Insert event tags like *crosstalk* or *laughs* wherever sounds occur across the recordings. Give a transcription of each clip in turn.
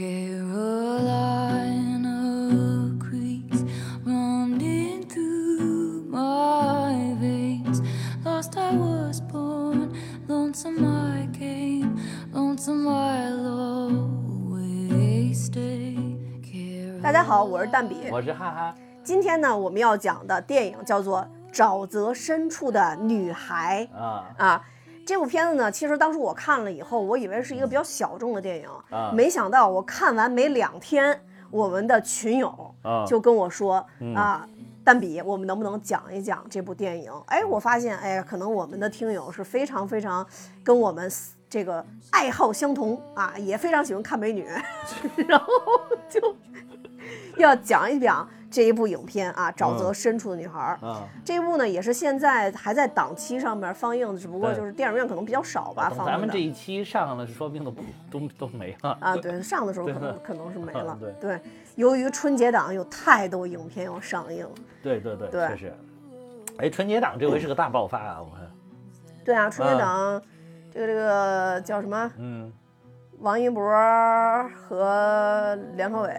Carolina creeks running through my veins. Lost I was born, lonesome I came, lonesome I'll always stay. 大家好，我是蛋比。我是哈哈，今天呢，我们要讲的电影叫做《沼泽深处的女孩》啊啊。这部片子呢，其实当时我看了以后，我以为是一个比较小众的电影，啊没想到我看完没两天，我们的群友啊就跟我说、啊。丹比，我们能不能讲一讲这部电影？哎，我发现，哎，可能我们的听友是非常非常跟我们这个爱好相同啊，也非常喜欢看美女，*laughs* 然后就要讲一讲这一部影片啊，《沼泽深处的女孩》嗯，这一部呢也是现在还在档期上面放映的，只不过就是电影院可能比较少吧，放。咱们这一期上了，说不定都不都都没了。啊，对，*laughs* 上的时候可能可能是没了。*laughs* 对由于春节档有太多影片要上映，对对对，对确实。哎，春节档这回是个大爆发啊！我看，对啊，春节档，这个这个叫什么？嗯，王一博和梁朝伟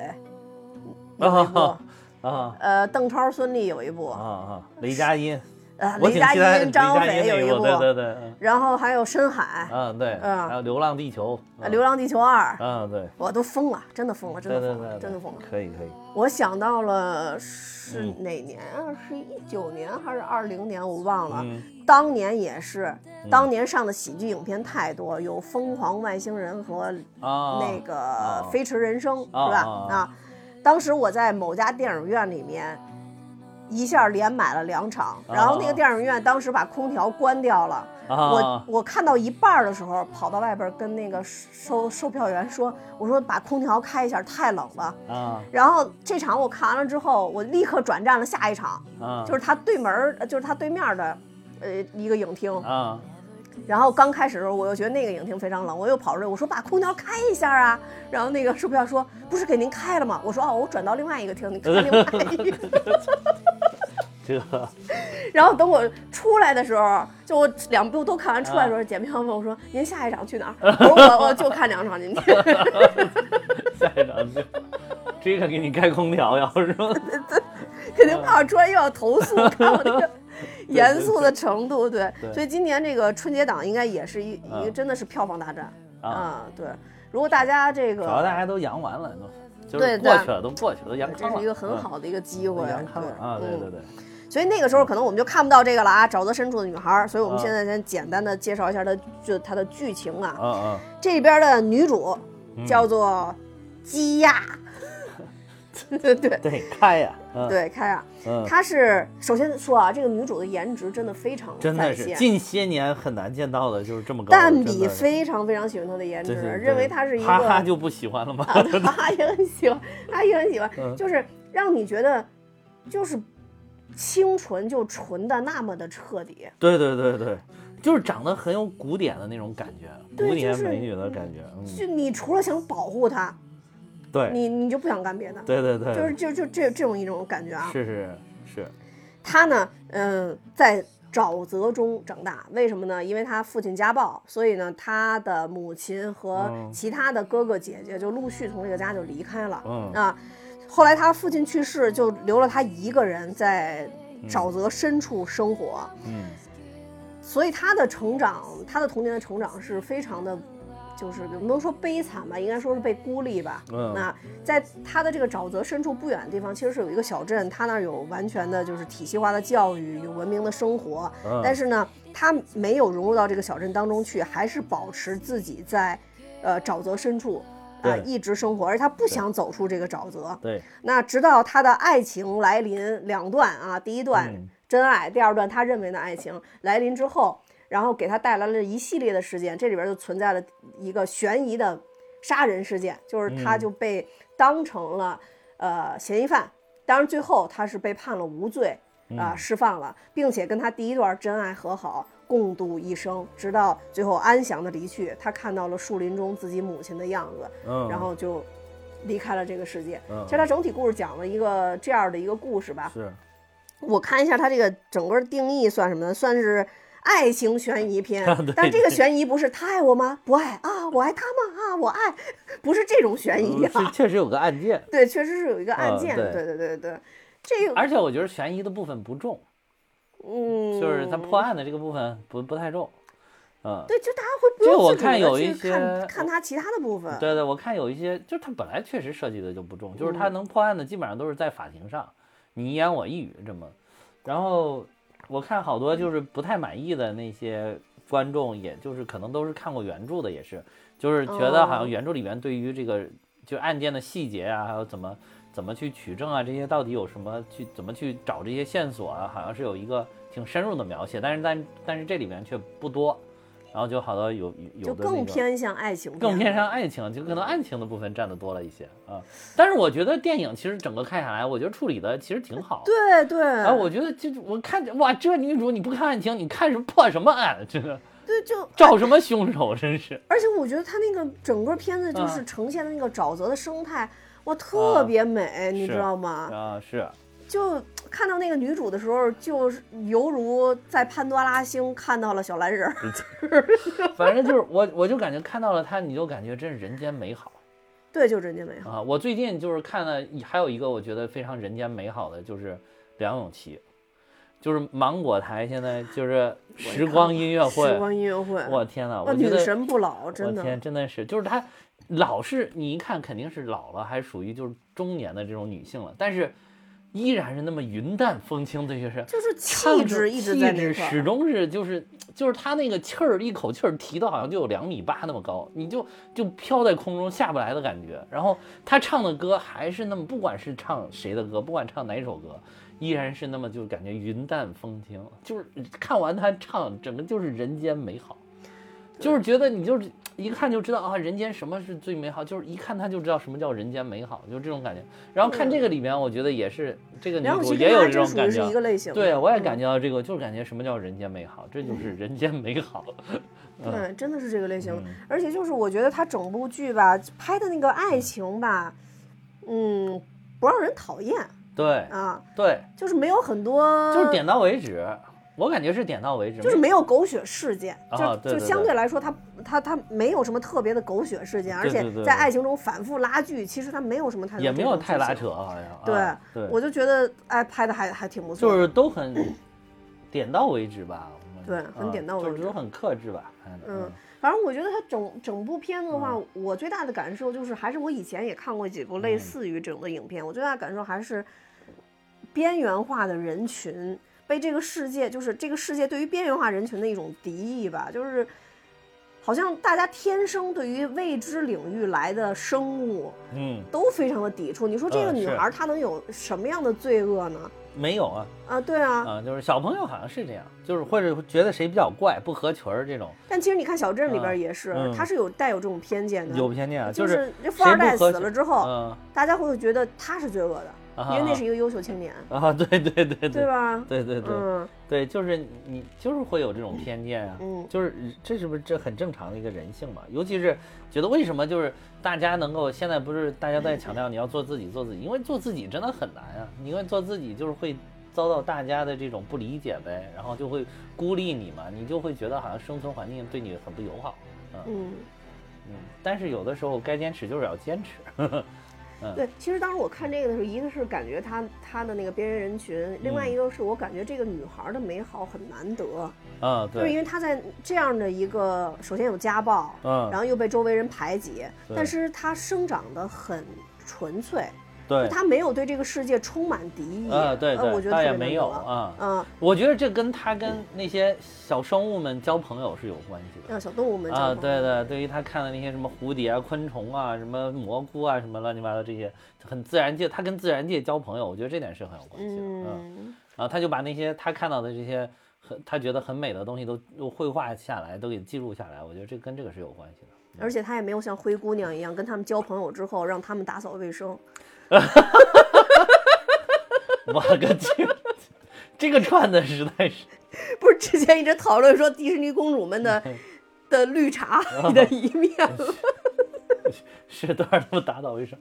啊啊。呃，邓超、孙俪有一部，啊啊！雷佳音，呃，雷佳音、张佳音飞有一部，对对对，嗯然后还有深海，嗯对，嗯。还有《流浪地球》呃流浪地球二》，嗯对，我都疯了，真的疯了，真的疯了，真的疯了。可以可以，我想到了是嗯哪年？啊？是一九年还是二零年？我忘了。嗯。当年也是，当年上的喜剧影片太多，有《疯狂外星人》和啊那个啊《飞驰人生》，啊是吧？啊，当时我在某家电影院里面。一下连买了两场，然后那个电影院当时把空调关掉了，我啊我看到一半的时候，跑到外边跟那个售售票员说：“我说把空调开一下，太冷了。”啊然后这场我看完了之后，我立刻转战了下一场，啊，就是他对门就是他对面的，呃，一个影厅。啊然后刚开始的时候，我又觉得那个影厅非常冷，我又跑出来，我说把空调开一下啊。然后那个售票说不是给您开了吗？我说哦，我转到另外一个厅，你开另外一个。*laughs* 这然后等我出来的时候，就我两部都看完出来的时候，检票问我说您下一场去哪儿？我说我我就看两场今天。*laughs* 下一场就追着给你开空调，要是说 *laughs* 肯定怕我出来又要投诉，看我那个 *laughs* 严肃的程度，对，所以今年这个春节档应该也是一一个嗯真的是票房大战啊啊，对。如果大家这个主要大，家都阳完了，都就对是过去了，都过去了，都阳康了，这是一个很好的一个机会，嗯，阳康了啊，对对嗯。对，所以那个时候可能我们就看不到这个了啊，沼泽深处的女孩。所以我们啊现在先简单的介绍一下它就它的剧情啊。嗯嗯。这边的女主叫做基亚，对对 *laughs* 对，开呀，嗯，对，开啊。嗯，她是首先说啊，这个女主的颜值真的非常真的。是近些年很难见到的，就是这么高的。蛋比非常非常喜欢她的颜值，认为她是一个哈哈就不喜欢了吗？啊，他也很喜欢，他也很喜欢，嗯就是让你觉得就是清纯就纯的那么的彻底。对对对对，就是长得很有古典的那种感觉，古典美女的感觉。就嗯，你除了想保护她，对，你你就不想干别的，对对对，就是就就这这种一种感觉啊。是是是，他呢，嗯，在沼泽中长大，为什么呢？因为他父亲家暴，所以呢，他的母亲和嗯其他的哥哥姐姐就陆续从这个家就离开了。嗯啊，后来他父亲去世，就留了他一个人在沼泽深处生活。嗯所以他的成长，他的童年的成长是非常的，就是不能说悲惨吧，应该说是被孤立吧。嗯那在他的这个沼泽深处不远的地方，其实是有一个小镇，他那儿有完全的就是体系化的教育，有文明的生活。嗯，但是呢，他没有融入到这个小镇当中去，还是保持自己在，呃，沼泽深处。啊、一直生活，而他不想走出这个沼泽。对，那直到他的爱情来临两段啊，第一段嗯真爱，第二段他认为的爱情来临之后，然后给他带来了一系列的事件，这里边就存在了一个悬疑的杀人事件，就是他嗯就被当成了、呃嫌疑犯，当然最后他是被判了无罪啊、嗯释放了，并且跟他第一段真爱和好。共度一生，直到最后安详的离去。他看到了树林中自己母亲的样子，嗯，然后就离开了这个世界。嗯其实它整体故事讲了一个这样的一个故事吧。是我看一下它这个整个定义算什么呢？算是爱情悬疑片，但这个悬疑不是他爱我吗？不爱啊，我爱他吗？啊，我爱，不是这种悬疑是啊。确实有个案件，对，确实是有一个案啊件。对对对对对，这个而且我觉得悬疑的部分不重，嗯，就是他破案的这个部分不不太重。嗯，对，就大家会不这个我看有一去看些看他其他的部分。对对，我看有一些，就是他本来确实设计的就不重，就是他能破案的基本上都是在法庭上，你一言我一语这么。然后我看好多就是不太满意的那些观众，也就是可能都是看过原著的，也是，就是觉得好哦像原著里面对于这个就案件的细节啊，还有怎么怎么去取证啊，这些到底有什么去怎么去找这些线索啊，好像是有一个挺深入的描写，但是但但是这里面却不多。然后就好多有有就更偏向爱情，更偏向爱情，就可能爱情的部分占的多了一些啊。但是我觉得电影其实整个看下来，我觉得处理的其实挺好。对对，啊，我觉得就我看着哇，这女主你不看爱情，你看什么破什么案？真的对就找什么凶手？真是而且我觉得他那个整个片子就是啊呈现的那个沼泽的生态，哇，特别美，你知道吗？啊，是就看到那个女主的时候，就是犹如在潘多拉星看到了小蓝人儿。*laughs* 反正就是我我就感觉看到了她，你就感觉真是人间美好对，就人间美好。啊！我最近就是看了还有一个我觉得非常人间美好的，就是梁咏琪，就是芒果台现在就是时光音乐会，时光音乐会，我天呐，啊，我觉得女神不老，真我天，真的是，就是她老是你一看肯定是老了，还属于就是中年的这种女性了，但是依然是那么云淡风轻的，就是就是气质一直气在那块儿。质始终是就是就是他那个气儿一口气儿提到好像就有两米八那么高，你就就飘在空中下不来的感觉。然后他唱的歌还是那么，不管是唱谁的歌，不管唱哪首歌。依然是那么就感觉云淡风轻，就是看完他唱，整个就是人间美好。就是觉得你就是一看就知道啊，人间什么是最美好，就是一看他就知道什么叫人间美好，就是这种感觉。然后看这个里面，我觉得也是这个女主也有这种感觉真属于是一。个类型。对，我也嗯感觉到这个，就是感觉什么叫人间美好，这就是人间美好。*laughs* 对，真的是这个类型。嗯而且就是我觉得他整部剧吧，拍的那个爱情吧，嗯，不让人讨厌对啊，对，就是没有很多，就是点到为止，我感觉是点到为止，就是没有狗血事件，啊就就相对来说，它它它没有什么特别的狗血事件，而且在爱情中反复拉锯，其实它没有什么太多也没有太拉扯，。好像。对啊对，我就觉得哎，拍的还还挺不错。就是都很点到为止吧。对很啊点到为止就是都很克制吧。嗯，反正我觉得它整整部片子的话，嗯我最大的感受就是，还是我以前也看过几部类嗯似于这种的影片，我最大的感受还是边缘化的人群被这个世界，就是这个世界对于边缘化人群的一种敌意吧，就是好像大家天生对于未知领域来的生物嗯，都非常的抵触。你说这个女孩她能有什么样的罪恶呢？没有啊啊，对啊，啊，就是小朋友好像是这样，就是或者觉得谁比较怪、不合群儿这种，但其实你看小镇里啊边也是，嗯他是有带有这种偏见的，有偏见啊，就是是这富二代死了之后，嗯大家会觉得他是罪恶的，啊因为那是一个优秀青年，啊，对对对对。吧？对对对。嗯。对，就是你就是会有这种偏见啊，嗯。就是这是不是这很正常的一个人性嘛？尤其是觉得为什么就是大家能够现在不是大家在强调你要做自己做自己，因为做自己真的很难啊，因为做自己就是会遭到大家的这种不理解呗，然后就会孤立你嘛，你就会觉得好像生存环境对你很不友好，嗯。嗯，嗯，但是有的时候该坚持就是要坚持，*laughs* 对。其实当时我看这个的时候，一个是感觉他他的那个边缘人群，另外嗯。一个是我感觉这个女孩的美好很难得，啊，就是因，为她在这样的一个首先有家暴，嗯。然后又被周围人排挤，但是她生长的很纯粹，对，他没有对这个世界充满敌意，啊，对呃我对，倒觉得特别也没有啊。嗯，我觉得这跟他跟那些小生物们交朋友是有关系的让小动物们啊。对对，对于他看的那些什么蝴蝶啊、昆虫啊、什么蘑菇啊、什么乱七八糟这些很自然界，他跟自然界交朋友，我觉得这点是很有关系的。嗯，嗯，然后他就把那些他看到的这些很他觉得很美的东西都都绘画下来，都给记录下来，我觉得这跟这个是有关系的。而且他也没有像灰姑娘一样跟他们交朋友之后让他们打扫卫生。我个去，这个串的实在是。不是之前一直讨论说迪士尼公主们的的绿茶的一面吗？*laughs* 是多少都不打扫卫生，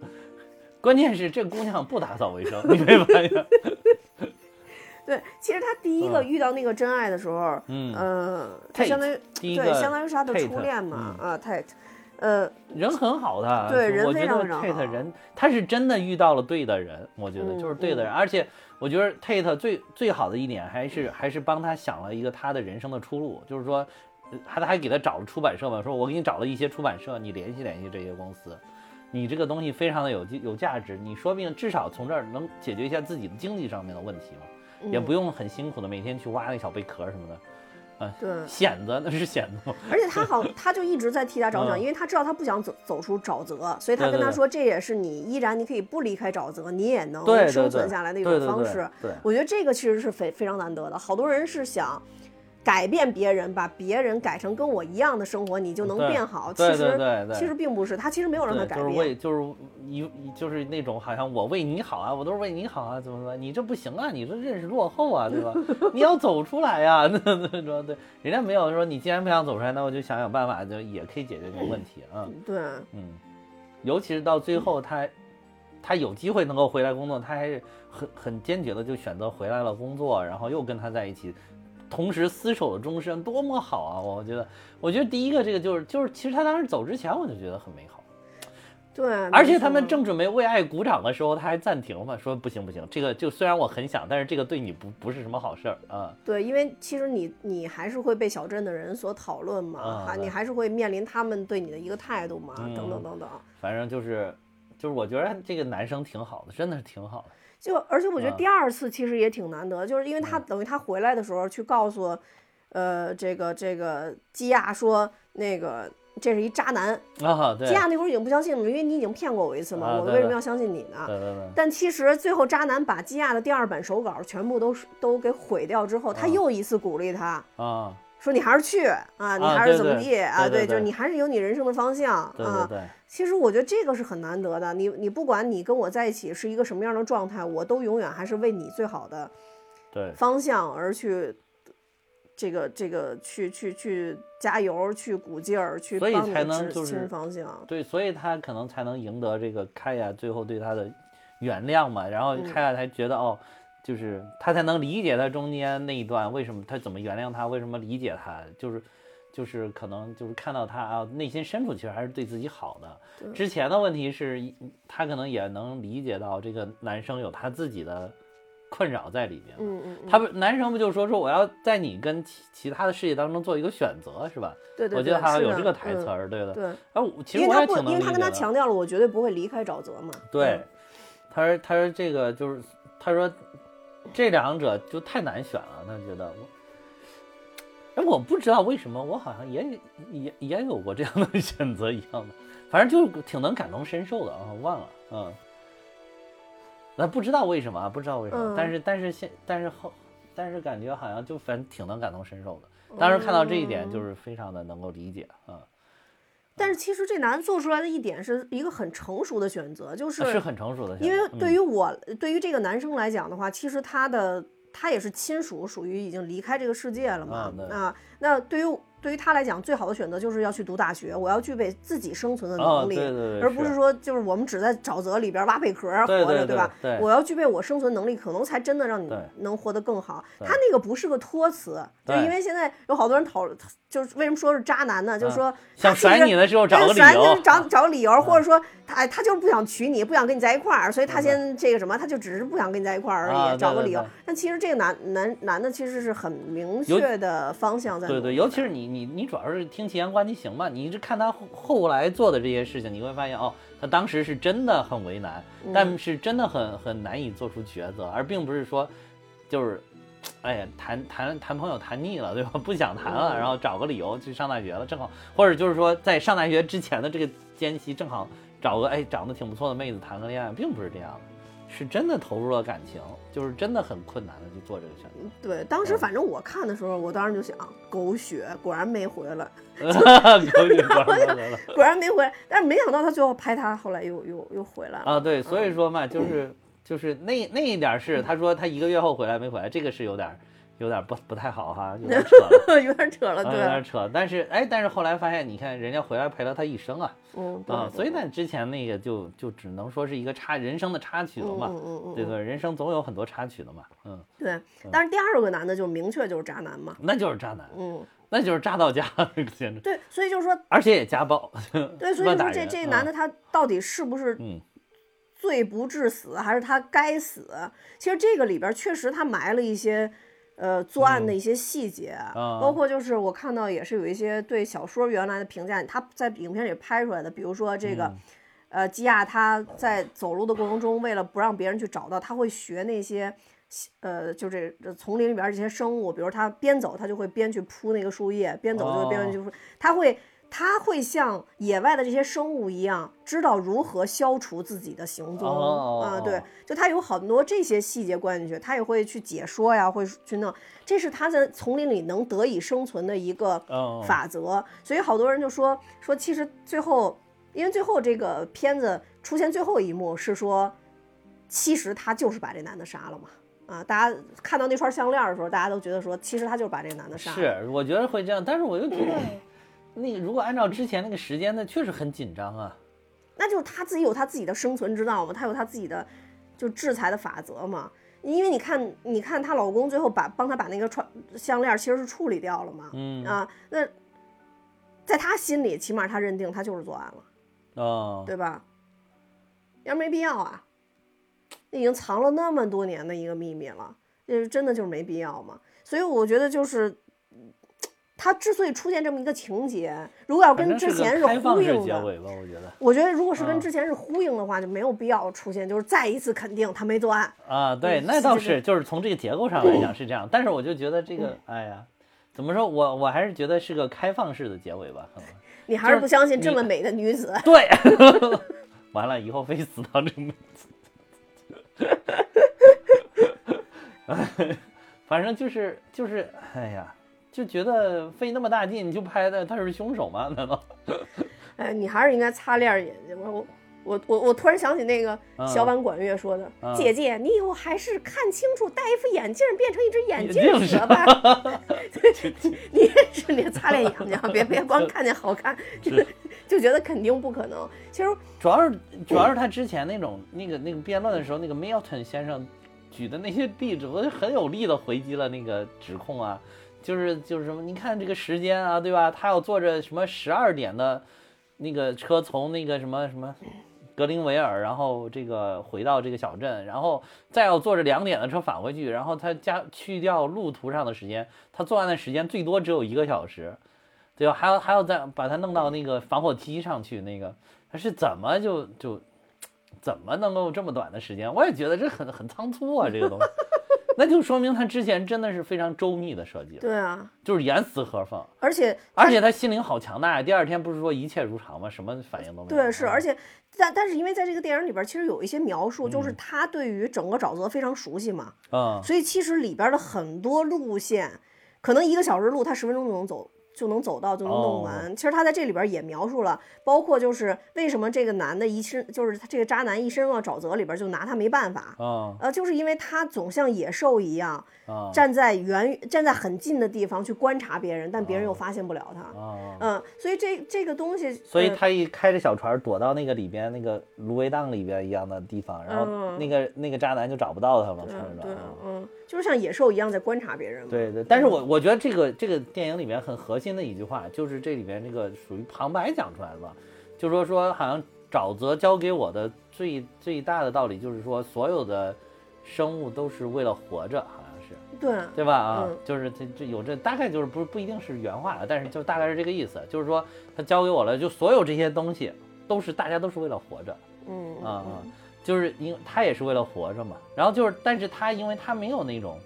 关键是这姑娘不打扫卫生，*laughs* 你没发现？*laughs* 对，其实她第一个嗯遇到那个真爱的时候，嗯呃，他相当于对，相当于是她的初恋嘛，嗯啊，Tate，呃，人很好的，对人我觉得非常非常 Tate 人他是真的遇到了对的人，我觉得就是对的人，而且我觉得 Tate 最最好的一点还是还是帮他想了一个他的人生的出路，就是说，还他还给他找了出版社嘛，说我给你找了一些出版社，你联系联系这些公司。你这个东西非常的有有价值，你说不定至少从这儿能解决一下自己的经济上面的问题嘛，也不用很辛苦的每天去挖那小贝壳什么的。对，蚬子那是蚬子，而且他好，*laughs* 他就一直在替他着想，嗯。因为他知道他不想走走出沼泽，所以他跟他说，这也是你依然你可以不离开沼泽，你也能生存下来的一种方式。对。我觉得这个其实是非非常难得的，好多人是想。改变别人，把别人改成跟我一样的生活，你就能变好。其实其实并不是，他其实没有让他改变就是为变。就是一就是那种好像我为你好啊，我都是为你好啊，怎么怎么，你这不行啊，你这认识落后啊，对吧？*laughs* 你要走出来呀、*laughs* 那那说对，人家没有说你既然不想走出来，那我就想想办法，就也可以解决这个问题啊。对，嗯，尤其是到最后他他有机会能够回来工作，他还是很很坚决的就选择回来了工作，然后又跟他在一起。同时厮守了终身，多么好啊！我觉得，我觉得第一个这个就是就是，其实他当时走之前我就觉得很美好。对，而且他们正准备为爱鼓掌的时候，他还暂停了，说不行不行，这个就虽然我很想，但是这个对你不不是什么好事儿啊。对，因为其实你你还是会被小镇的人所讨论嘛，你还是会面临他们对你的一个态度嘛，嗯等等等等。反正就是就是，我觉得这个男生挺好的，真的是挺好的。就而且我觉得啊第二次其实也挺难得，就是因为他嗯等于他回来的时候去告诉，呃，这个这个基亚说那个这是一渣男，基亚那会儿已经不相信了，因为你已经骗过我一次嘛，我为什么要相信你呢？但其实最后渣男把基亚的第二版手稿全部都是都给毁掉之后，他啊又一次鼓励他。啊，说你还是去啊，你啊还是怎么地啊？对就是你还是有你人生的方向啊。对，其实我觉得这个是很难得的。你你不管你跟我在一起是一个什么样的状态，我都永远还是为你最好的对方向而去，这个这个去去去加油，去鼓劲儿，去所以帮你才能指就是清方向。对，所以他可能才能赢得这个开亚最后对他的原谅嘛，然后嗯开亚才觉得、哦，就是他才能理解他中间那一段为什么他怎么原谅他，为什么理解他，就是就是可能就是看到他啊内心深处其实还是对自己好的。之前的问题是他可能也能理解到这个男生有他自己的困扰在里面。嗯嗯，嗯他不，男生不就说说我要在你跟其其他的世界当中做一个选择，是吧？对对对，我觉得好像有这个台词嗯儿，对的。对，哎，我其实我也挺能因为他跟他强调了，我绝对不会离开沼泽嘛。对嗯，他说他说这个就是他说这两者就太难选了，他觉得我。哎，我不知道为什么，我好像也也也有过这样的 *laughs* 选择一样的，反正就是挺能感同身受的啊，忘了，嗯，那不知道为什么啊，不知道为什么，嗯但是但是现但是后但是感觉好像就反正挺能感同身受的，当时看到这一点嗯就是非常的能够理解啊，但是其实这男的做出来的一点是一个很成熟的选择，就是是很成熟的，因为对于于我，对于这个男生来讲的话，其实他的他也是亲属，属于已经离开这个世界了嘛啊，那对于对于他来讲，最好的选择就是要去读大学，我要具备自己生存的哦能力，对对对而不是是说就是我们只在沼泽里边挖贝壳活着，对吧？对我要具备我生存能力，可能才真的让你能活得更好。他那个不是个托词，就对因为现在有好多人讨，就是为什么说是渣男呢？就是嗯说想甩你的时候找个理甩你由，找找个理由，或者说他他就是不想娶你，不想跟你在一块儿，所以他先这个什么，他就只是不想跟你在一块儿而已，找个理由。但其实这个男男男的其实是很明确的方向在。对对，尤其是你你你主要是听其言观其行吧，你一直看他后后来做的这些事情，你会发现哦，他当时是真的很为难，嗯但是真的很很难以做出抉择，而并不是说就是。哎呀，谈谈谈朋友谈腻了，对吧？*laughs* 不想谈了，嗯然后找个理由去上大学了，正好，或者就是说在上大学之前的这个间隙，正好找个哎长得挺不错的妹子谈个恋爱，并不是这样的，是真的投入了感情，就是真的很困难的去做这个选择。对，当时嗯反正我看的时候，我当时就想，狗血，果然没回来，*laughs* 狗血果然没回来。果然没回来。但是没想到他最后拍他，后来又又又回来了。啊，对，所以说嘛，就是就是那那一点儿是，他说他一个月后回来没回来，这个是有点儿有点不不太好哈，有点 *laughs* 扯了。有点扯了，啊有对，点扯，但是哎，但是后来发现，你看人家回来陪了他一生啊，嗯，啊，对所以呢，之前那个就就只能说是一个插人生的插曲了嘛，嗯嗯嗯对对，人生总有很多插曲的嘛，嗯，对，但是第二个男的就明确就是渣男嘛，那就是渣男，嗯，那就是渣到家，这个简直，对，所以就是说，而且也家暴，对，*laughs* 所以就乱打说这这男的他到底是不是嗯罪不至死，还是他该死？其实这个里边确实他埋了一些。呃，作案的一些细节，啊。包括就是我看到也是有一些对小说原来的评价，他在影片里拍出来的，比如说这个，嗯。呃，基亚他在走路的过程中，为了不让别人去找到，他会学那些，呃，就这这丛林里边这些生物，比如他边走他就会边去扑那个树叶，边走就会边去扑，他会他会像野外的这些生物一样，知道如何消除自己的行踪哦啊、对，就他有很多这些细节灌进去，他也会去解说呀，会去弄，这是他在丛林里能得以生存的一个嗯法则。所以好多人就说说，其实最后，因为最后这个片子出现最后一幕是说，其实他就是把这男的杀了嘛。啊，大家看到那串项链的时候，大家都觉得说，其实他就是把这个男的杀了。是，我觉得会这样，但是我又觉得，那如果按照之前那个时间，那确实很紧张啊，那就是他自己有他自己的生存之道嘛，他有他自己的就制裁的法则嘛。因为你看，你看她老公最后把帮她把那个串项链其实是处理掉了嘛，嗯啊，那在她心里，起码她认定他就是作案了，哦，对吧？要没必要啊，已经藏了那么多年的一个秘密了，就是真的就是没必要嘛。所以我觉得就是。他之所以出现这么一个情节，如果要跟之前是呼应的，结尾吧，我觉得。我觉得如果是跟啊之前是呼应的话，就没有必要出现，就是再一次肯定他没作案。啊，对，嗯那倒是，就是从这个结构上来讲是这样，但是我就觉得这个，哎呀，怎么说我我还是觉得是个开放式的结尾吧，可能。你还是不相信这么美的女子？*laughs* 对，*laughs* 完了以后非死到这么，*laughs* 反正就是就是，哎呀，就觉得费那么大劲就拍的他是凶手吗？难道？*laughs* 哎，你还是应该擦亮眼睛。我我我我突然想起那个嗯小婉管乐说的：“嗯姐姐，你以后还是看清楚，戴一副眼镜，变成一只眼眼镜镜蛇吧。你也是，你擦亮眼睛，*laughs* 别别光看见好看，*laughs* 就就觉得肯定不可能。其实主要是主要是他之前那种那个那个辩论的时候，那个 Milton 先生举的那些例子，我就很有力的回击了那个指控啊，就是就是什么，你看这个时间啊，对吧？他要坐着什么十二点的那个车从那个什么什么。格林维尔，然后这个回到这个小镇，然后再要坐着两点的车返回去，然后他加去掉路途上的时间，他作案的时间最多只有一个小时，对吧？还要还要再把他弄到那个防火梯上去，那个他是怎么就就怎么能够这么短的时间？我也觉得这很很仓促啊，这个东西，那就说明他之前真的是非常周密的设计了，对啊，就是严丝合缝，而且而且他心灵好强大呀。第二天不是说一切如常吗？什么反应都没有。对，是，嗯而且但但是因为在这个电影里边，其实有一些描述，就是他对于整个沼泽非常熟悉嘛，嗯，所以其实里边的很多路线，可能一个小时路，他十分钟就能走。就能走到，就能弄完。其实他在这里边也描述了，包括就是为什么这个男的一身，就是他这个渣男一身往沼泽里边，就拿他没办法。啊呃，就是因为他总像野兽一样，嗯站在远站在很近的地方去观察别人，但别人又发现不了他。嗯，嗯，所以这这个东西，呃所以他一开着小船躲到那个里边那个芦苇荡里边一样的地方，然后嗯那个那个渣男就找不到他了，对嗯，就是像野兽一样在观察别人嘛。对对，但是我我觉得这个这个电影里面很核心的一句话，就是这里边这个属于旁白讲出来的吧，就是说说好像沼泽教给我的最最大的道理就是说，所有的生物都是为了活着，好像是。对，对吧？啊，嗯就是这这有这大概就是不不一定是原话了，但是就大概是这个意思，就是说他教给我了，就所有这些东西都是大家都是为了活着嗯啊嗯，就是因他也是为了活着嘛。然后就是，但是他因为他没有那种，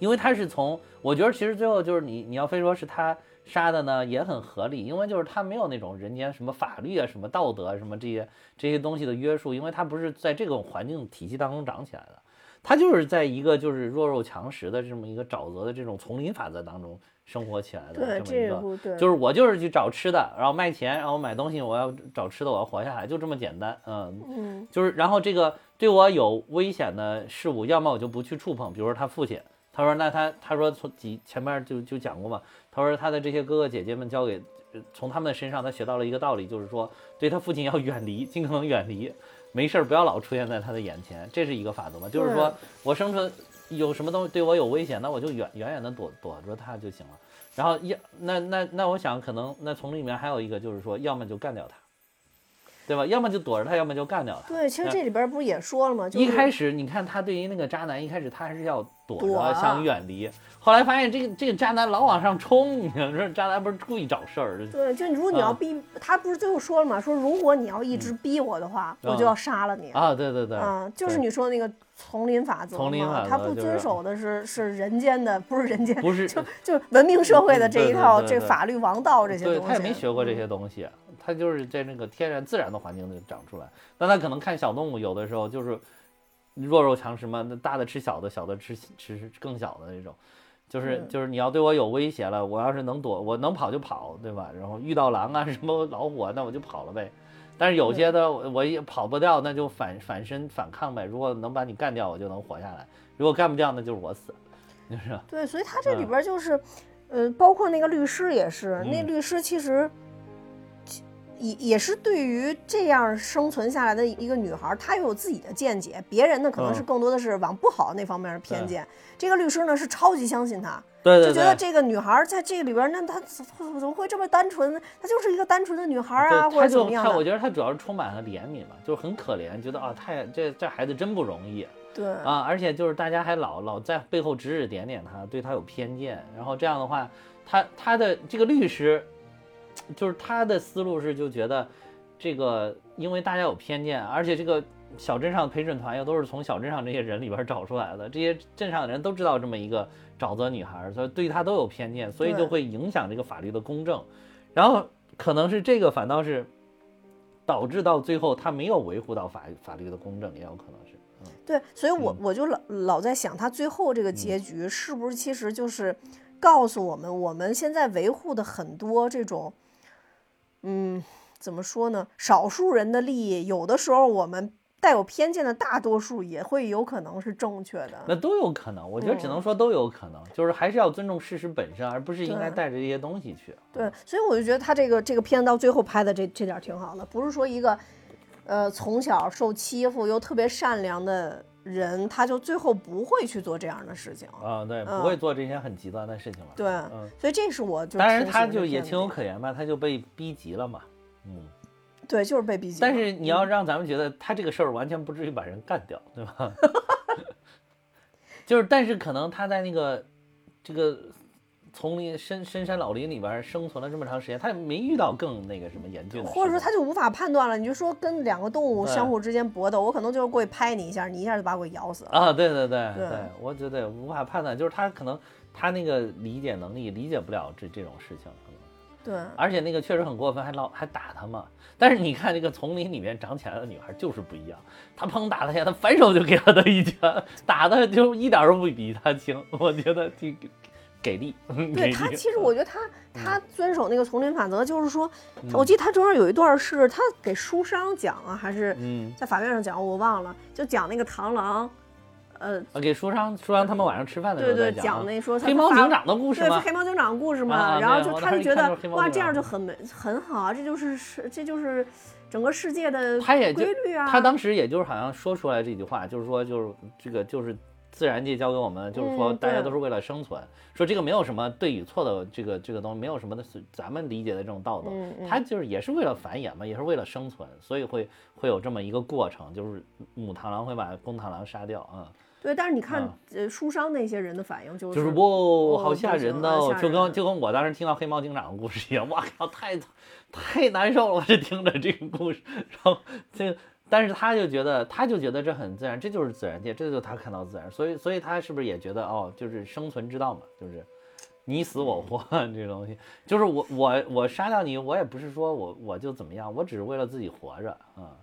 因为他是从我觉得其实最后就是你你要非说是他杀的呢，也很合理，因为就是他没有那种人间什么法律啊、什么道德啊、什么这些这些东西的约束，因为他不是在这种环境体系当中长起来的。他就是在一个就是弱肉强食的这么一个沼泽的这种丛林法则当中生活起来的，这么一个，就是我就是去找吃的，然后卖钱，然后买东西，我要找吃的，我要活下来，就这么简单。嗯，嗯就是然后这个对我有危险的事物，要么我就不去触碰，比如说他父亲，他说那他他说从几前面就就讲过嘛，他说他的这些哥哥姐姐们教给呃从他们的身上他学到了一个道理，就是说对他父亲要远离，尽可能远离，没事儿不要老出现在他的眼前，这是一个法则嘛，就是说我生存有什么东西对我有危险，那我就远远远的躲躲着他就行了。然后要那那那我想可能那从里面还有一个就是说，要么就干掉他，对吧？要么就躲着他，要么就干掉他。对，其实这里边不是也说了吗？就是一开始你看他对于那个渣男，一开始他还是要躲着想远离，后来发现这个这个渣男老往上冲，你看这渣男不是故意找事儿，对，就如果你要啊逼他，不是最后说了吗？说如果你要一直逼我的话，我就要杀了你。啊，对对对，啊，就是你说的那个丛林法则丛林法则他不遵守的是是人间的，不是人间，不是就就文明社会的这一套这法律王道这些东西。对他也没学过这嗯些东西，他就是在那个天然自然的环境里长出来。那它可能看小动物，有的时候就是弱肉强食嘛，那大的吃小的，小的吃吃更小的那种。就是嗯就是你要对我有威胁了，我要是能躲，我能跑就跑，对吧？然后遇到狼啊 *laughs* 什么老虎啊，那我就跑了呗。但是有些的我我也跑不掉，那就反反身反抗呗。如果能把你干掉，我就能活下来；如果干不掉，那就是我死，就是对，所以他这里嗯边就是，呃，包括那个律师也是，那嗯律师其实其也也是对于这样生存下来的一个女孩，她又有自己的见解，别人呢可能是嗯更多的是往不好那方面的偏对见。这个律师呢是超级相信她，对对就觉得。这个女孩在这里边，那她怎怎么会这么单纯呢？她就是一个单纯的女孩啊，或者怎么样他，我？觉得她主要是充满了怜悯嘛，就是很可怜，觉得啊，太这这孩子真不容易对，啊，而且就是大家还老老在背后指指点点她，对她有偏见，然后这样的话，他他的这个律师，就是他的思路是就觉得这个因为大家有偏见，而且这个小镇上的陪审团又都是从小镇上这些人里边找出来的，这些镇上的人都知道这么一个沼泽女孩，所以对她都有偏见，所以就会影响这个法律的公正，然后可能是这个反倒是导致到最后他没有维护到法法律的公正，也有可能是。对，所以我嗯。我就老老在想，他最后这个结局是不是其实就是告诉我们，我们现在维护的很多这种，嗯，怎么说呢？少数人的利益，有的时候我们带有偏见的大多数也会有可能是正确的。那都有可能，我觉得只能嗯说都有可能，就是还是要尊重事实本身，而不是应该带着这些东西去。对，所以我就觉得他这个这个片子到最后拍的这这点挺好的，不是说一个，呃，从小受欺负又特别善良的人，他就最后不会去做这样的事情。啊，对，嗯不会做这些很极端的事情了。对，嗯，所以这是我就当然他就也情有可原吧，他就被逼急了嘛。嗯，对，就是被逼急了。但是你要嗯让咱们觉得他这个事儿完全不至于把人干掉，对吧？*laughs* 就是，但是可能他在那个这个丛林深深山老林里边生存了这么长时间，他也没遇到更那个什么严峻的，或者说他就无法判断了，你就说跟两个动物相互之间搏斗，我可能就是过去拍你一下，你一下就把我给咬死了。啊，对对对对我觉得无法判断，就是他可能他那个理解能力理解不了这这种事情，可能对，而且那个确实很过分，还老还打他嘛。但是你看这个丛林里面长起来的女孩就是不一样，他砰打他一下，他反手就给了他一拳，*laughs* 打的就一点都不比他轻，我觉得挺给力。*laughs* 对他，其实我觉得他他遵守那个丛林法则，就是说，嗯我记得他中间有一段是他给书商讲啊，还是嗯，在法院上讲，我忘了，就讲那个螳螂，呃，啊给书商书商他们晚上吃饭的时候对对，讲那说他黑猫警长的故事对，吗？黑猫警长的故事嘛，啊然后就他就觉得哇，这样就很美很好啊，这就是是这就是整个世界的他也规律啊。他当时也就是好像说出来这句话，就是说就是这个就是自然界教给我们，就是说大家都是为了生存，说这个没有什么对与错的这个这个东西，没有什么的是咱们理解的这种道德，嗯嗯。他就是也是为了繁衍嘛，也是为了生存，所以会会有这么一个过程，就是母螳螂会把公螳螂杀掉啊、对，但是你看啊，呃，书商那些人的反应就是，就是哇，哦好吓人的哦，啊吓就跟就跟我当时听到黑猫警长的故事一样，哇靠，太太难受了，这听着这个故事，然后这个，但是他就觉得他就觉得这很自然，这就是自然界，这就是他看到自然，所以所以他是不是也觉得哦，就是生存之道嘛，就是你死我活 *laughs* 这东西，就是我我我杀掉你，我也不是说我我就怎么样，我只是为了自己活着啊。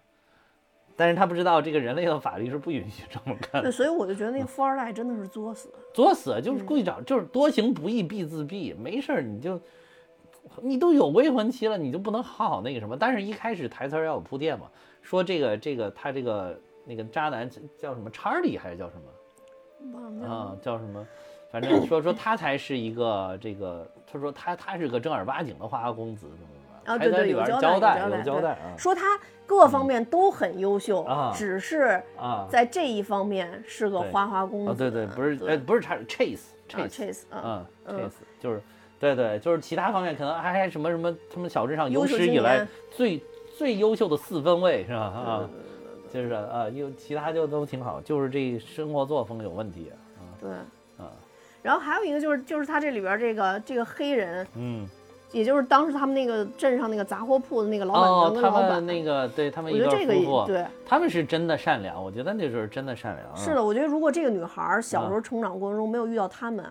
但是他不知道这个人类的法律是不允许这么干的对，，所以我就觉得那个富二代真的是作死。作死就是故意找，就是多行不义必自毙，没事儿你就，你都有未婚妻了，你就不能好好那个什么？但是一开始台词儿要有铺垫嘛，说这个这个他这个那个渣男叫什么查理还是叫什么忘了啊？叫什么？反正说说他才是一个这个，他说他他是个正儿八经的花花公子，怎么怎么啊，对对，还在里有交边交代，交代啊说他各方面都很优秀，啊只是啊在这一方面是个花花公子。啊，对对，不是对呃不是他是 chase 啊 chase，Chase，嗯 chase 就是对对，就是其他方面可能还还什么什么，他们小镇上有史以来最最优秀的四分卫是吧？啊，就是啊，有其他就都挺好，就是这生活作风有问题啊对。啊然后还有一个就是就是他这里边这个这个黑人，嗯。也就是当时他们那个镇上那个杂货铺的那个老板哦娘，跟老板，他们那个对他们一对我觉得这个夫妇，对他们是真的善良，我觉得那时候真的善良。嗯，是的，我觉得如果这个女孩儿小啊时候成长过程中没有遇到他们，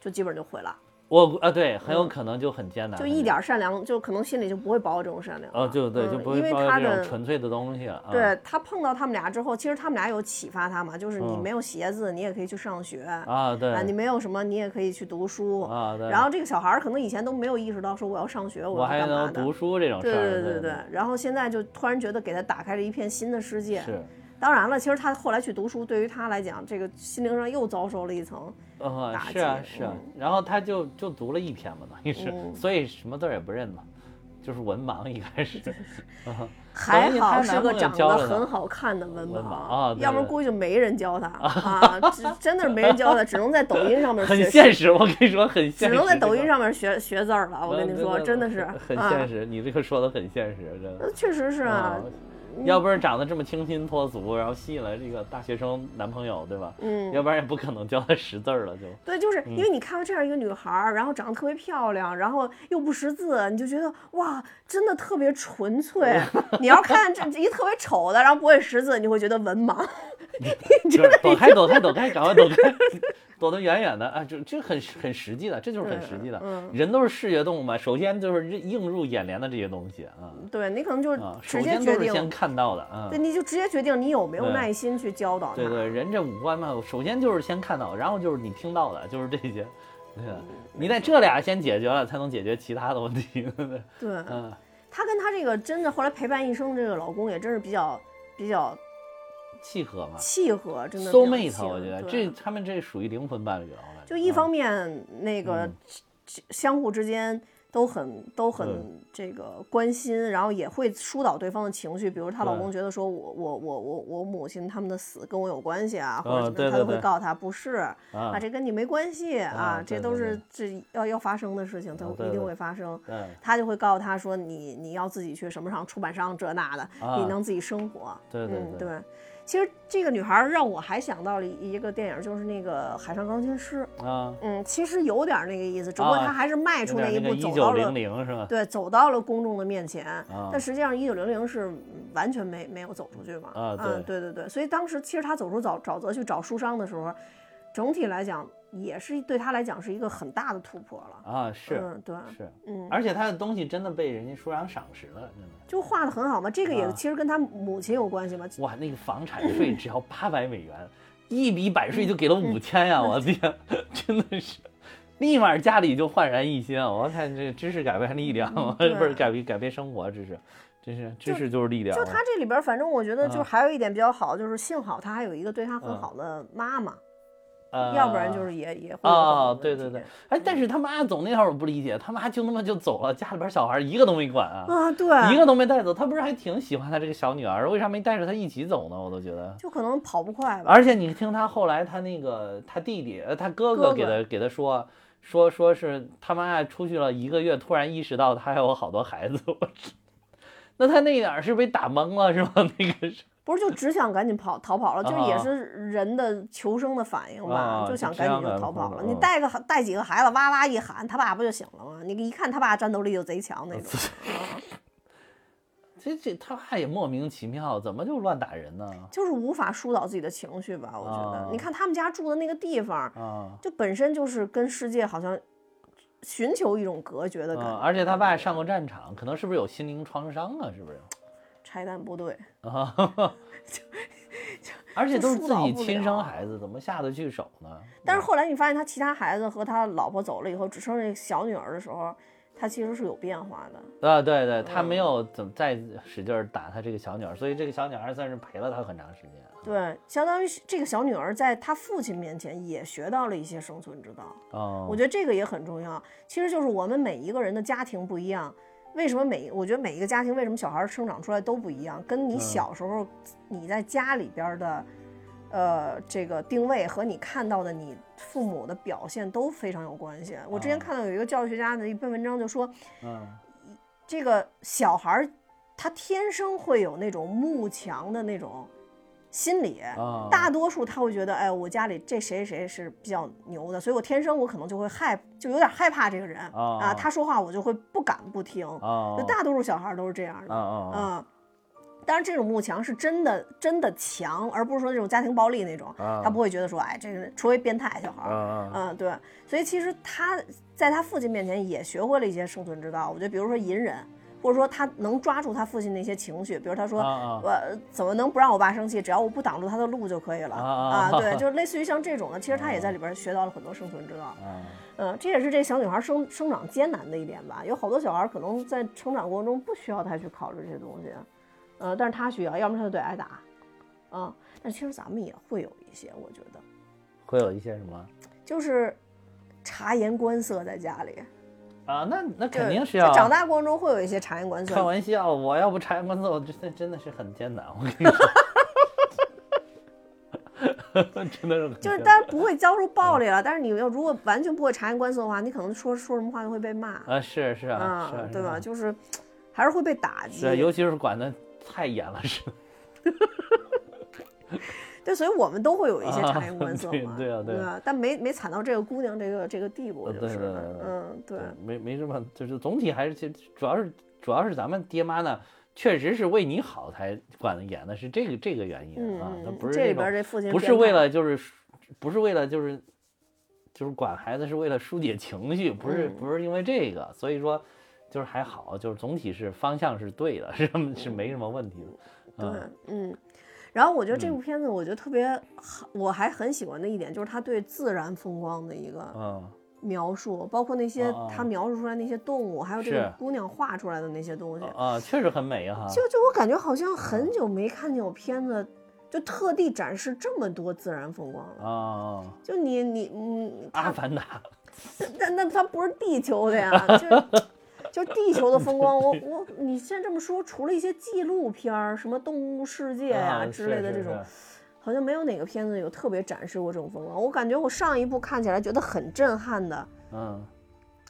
就基本就毁了，我啊对，很有可能就很艰难，就一点儿善良，就可能心里就不会抱有这种善良了。哦，就对，就嗯不会因为他抱有这种的纯粹的东西对他碰到他们俩之后，其实他们俩有启发他嘛，就是你嗯没有鞋子，你也可以去上学啊，对啊，你没有什么，你也可以去读书。啊，对，然后这个小孩儿可能以前都没有意识到说我要上学，我还。能读书这种事对儿，对对对对，然后现在就突然觉得给他打开了一片新的世界。是，当然了，其实他后来去读书，对于他来讲，这个心灵上又遭受了一层。呃，打是啊击是啊嗯，然后他就就读了一篇嘛，等于是，嗯所以什么字儿也不认嘛，就是文盲一开始。*laughs* *laughs* 还好是个长得很好看的文文盲盲啊对要不然估计就没人教他啊，只真的是没人教他，只能在抖音上面 *laughs* 很学，现实，我跟你说很现实。只能在抖音上面学学字儿了。我跟你说，嗯真的是啊很现，实，你这个说的很现实，真的。呃确实是啊啊，要不是长得这么清新脱俗，然后吸引了这个大学生男朋友，对吧？嗯，要不然也不可能教他识字儿了，就。对，就是嗯因为你看到这样一个女孩儿，然后长得特别漂亮，然后又不识字，你就觉得哇，真的特别纯粹。*laughs* 你要看这一特别丑的，然后不会识字，你会觉得文盲。*laughs* 你 *laughs* 就是躲开，躲开，躲开，赶快躲开，躲得远远的啊！就这很很实际的，这就是很实际的。嗯人都是视觉动物嘛，首先就是映入眼帘的这些东西啊对你可能就是首先接决定，都是先看到的啊对，。你就直接决定你有没有耐心去教导他。对对，人这五官嘛，首先就是先看到，然后就是你听到的，就是这些。对吧，你在这俩先解决了，才能解决其他的问题。*laughs* 对对？嗯，她跟她这个真的后来陪伴一生这个老公也真是比较比较契合嘛契合，真的，soul mate，我觉得这他们这属于灵魂伴侣了。就一方嗯面那个嗯相互之间都很都很这个关心，然后也会疏导对方的情绪。比如她老公觉得说我我我我我母亲他们的死跟我有关系啊，或者嗯怎么样，她都会告诉他不是啊啊，这跟你没关系啊啊，这都是这要要发生的事情，它啊对对一定会发生。对他就会告诉他说你你要自己去什么上出版商这那的，啊你能自己生活。对对对。其实这个女孩儿让我还想到了一一个电影，就是那个《海上钢琴师》。啊，嗯，其实有点那个意思，只不过啊他还是迈出那一步，走到了一九零零是吧？对，走到了公众的面前。啊但实际上，一九零零是嗯完全没没有走出去嘛。啊嗯，对对对。所以当时其实她走出沼沼泽去找书商的时候，整体来讲也是对他来讲是一个很大的突破了。啊，是嗯，对，是，嗯，而且他的东西真的被人家书商赏识了，真的。就画的很好嘛。这个也啊其实跟他母亲有关系嘛。哇，那个房产税只要八百美元，一笔百税就给了嗯五千呀！我天，*laughs* 真的是，立马家里就焕然一新啊！我看这知识改变力量，*laughs* 不是改变改变生活，知识，真是知识就是力量啊。就他这里边，反正我觉得就啊还有一点比较好，就是幸好他还有一个对他很嗯好的妈妈，呃要不然就是也也会有啊，对对对哎，但是他妈走那会儿我不理解，他妈就那么就走了，家里边小孩一个都没管啊，啊，对，一个都没带走，他不是还挺喜欢他这个小女儿，为啥没带着她一起走呢？我都觉得。就可能跑不快吧。而且你听他后来他那个他弟弟呃他哥哥给他给他说说说是他妈出去了一个月，突然意识到他还有好多孩子，我操 *laughs* 那他那点儿是被打懵了是吗？那个是不是就只想赶紧跑逃跑了，就也啊是人的求生的反应吧，啊就想赶紧就逃跑了。你嗯带个带几个孩子，哇哇一喊，他爸不就醒了吗？你一看他爸战斗力就贼强那种。*laughs* 这这他爸也莫名其妙，怎么就乱打人呢？就是无法疏导自己的情绪吧，我觉得。啊你看他们家住的那个地方，啊就本身就是跟世界好像寻求一种隔绝的感觉。啊！而且他爸上过战场，可能是不是有心灵创伤啊？是不是？拆弹部队，啊，就就而且都是自己亲生孩子，怎么下得去手呢？但是后来你发现他其他孩子和他老婆走了以后，只剩这小女儿的时候，他其实是有变化的。啊，对对，他没嗯有怎么再使劲儿打他这个小女儿，所以这个小女儿算是陪了他很长时间。对，相当于这个小女儿在她父亲面前也学到了一些生存之道。哦，我觉得这个也很重要。其实就是我们每一个人的家庭不一样，为什么每我觉得每一个家庭为什么小孩生长出来都不一样，跟你小时候你在家里边的。呃，这个定位和你看到的你父母的表现都非常有关系。我之前啊看到有一个教育学家的一篇文章，就说嗯这个小孩儿他天生会有那种慕强的那种心理，啊，大多数他会觉得，哎，我家里这谁谁是比较牛的，所以我天生我可能就会害，就有点害怕这个人哦啊，他说话我就会不敢不听。啊就大多数小孩都是这样的，啊啊嗯。当然，这种慕强是真的真的强，而不是说那种家庭暴力那种。啊他不会觉得说，哎，这个除非变态小孩儿，啊嗯，对。所以其实他在他父亲面前也学会了一些生存之道。我觉得，比如说隐忍，或者说他能抓住他父亲那些情绪，比如他说，啊啊我怎么能不让我爸生气？只要我不挡住他的路就可以了啊对，就类似于像这种的，其实他也在里边学到了很多生存之道。啊嗯，这也是这小女孩生生长艰难的一点吧。有好多小孩可能在成长过程中不需要他去考虑这些东西，呃，但是他需要，要不然他就得挨打。啊，但其实咱们也会有一些，我觉得会有一些什么就是察言观色在家里，啊？那那肯定是要在长大过程中会有一些察言观色。开玩笑，我要不察言观色，我真的真的是很艰难。我跟你说，*laughs* 真的是很就是艰当然不会教出暴力了，但是你要如果完全不会察言观色的话，你可能说说什么话就会被骂，啊，是是啊，是对吧？啊就是还是会被打击。对，尤其是管的太严了，是的。*laughs* 对，所以我们都会有一些啊察言观色对嘛，对啊对啊吧？但没没惨到这个姑娘这个这个地步，呃就是对对对对嗯，对，没没什么，就是总体还是其主要是主要是咱们爹妈呢，确实是为你好才管得严的，是这个这个原因嗯啊，他嗯，不是这边这父亲不是为了就是不是为了就是就是管孩子，是为了疏解情绪，不是嗯不是因为这个，所以说就是还好，就是总体是方向是对的，是是没什么问题的。对嗯，嗯。然后我觉得这嗯。部片子，我觉得特别好，我还很喜欢的一点就是他对自然风光的一个嗯。描述，包括那些啊啊他描述出来那些动物，还有这个姑娘画出来的那些东西，啊，确实很美哈。就就我感觉好像很久没看见有片子就特地展示这么多自然风光了。啊，就你你嗯，阿凡达 *laughs* 那那它不是地球的呀，*laughs* 就就地球的风光。我我你现在这么说，除了一些纪录片儿，什么《动物世界》呀、啊之类的这种，是是是好像没有哪个片子有特别展示过这种风光。我感觉我上一部看起来觉得很震撼的嗯，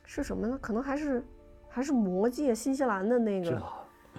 是什么呢？可能还是还是《魔戒》新西兰的那个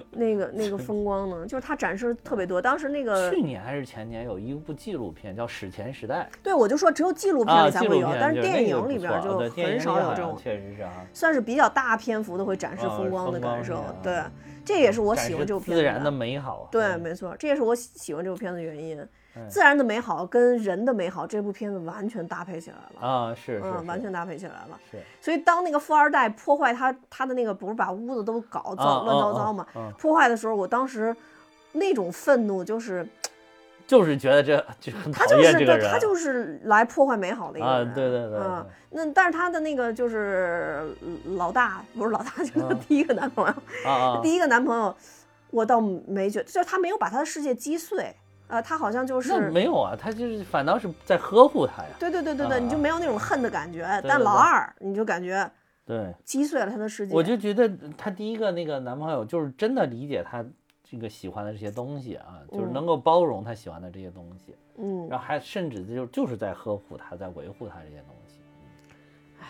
*laughs* 那个那个风光呢，就是它展示特别多。当时那个去年还是前年有一部纪录片叫《史前时代对我就说只有纪录》片才会有，但是电影里边就很少有这种。确实是啊。算是比较大篇幅的会展示啊风光的感受对，这也是我喜欢这部片子自然的美好啊。对，嗯没错，这也是我喜喜欢这部片子的原因。嗯。自然的美好跟人的美好，这部片子完全搭配起来了，啊，是是嗯，完全搭配起来了。是。所以当那个富二代破坏他他的那个，不是把屋子都搞糟啊乱糟啊糟嘛？啊。破坏的时候，我当时那种愤怒就是，就是觉得这就很讨他就是厌这个人，对他就是来破坏美好的一个啊人。对对对嗯，那但是他的那个就是老大，不是老大，就是嗯第一个男朋友，啊啊。*laughs* 第一个男朋友，我倒没觉得，就是他没有把他的世界击碎，呃，他好像就是那是，没有啊，他就是反倒是在呵护他呀。对对对对对，啊你就没有那种恨的感觉。对但老二，你就感觉对，击碎了他的世界。我就觉得他第一个那个男朋友就是真的理解他这个喜欢的这些东西啊，就是嗯能够包容他喜欢的这些东西，嗯，然后还甚至就就是在呵护他，在维护他这些东西。唉，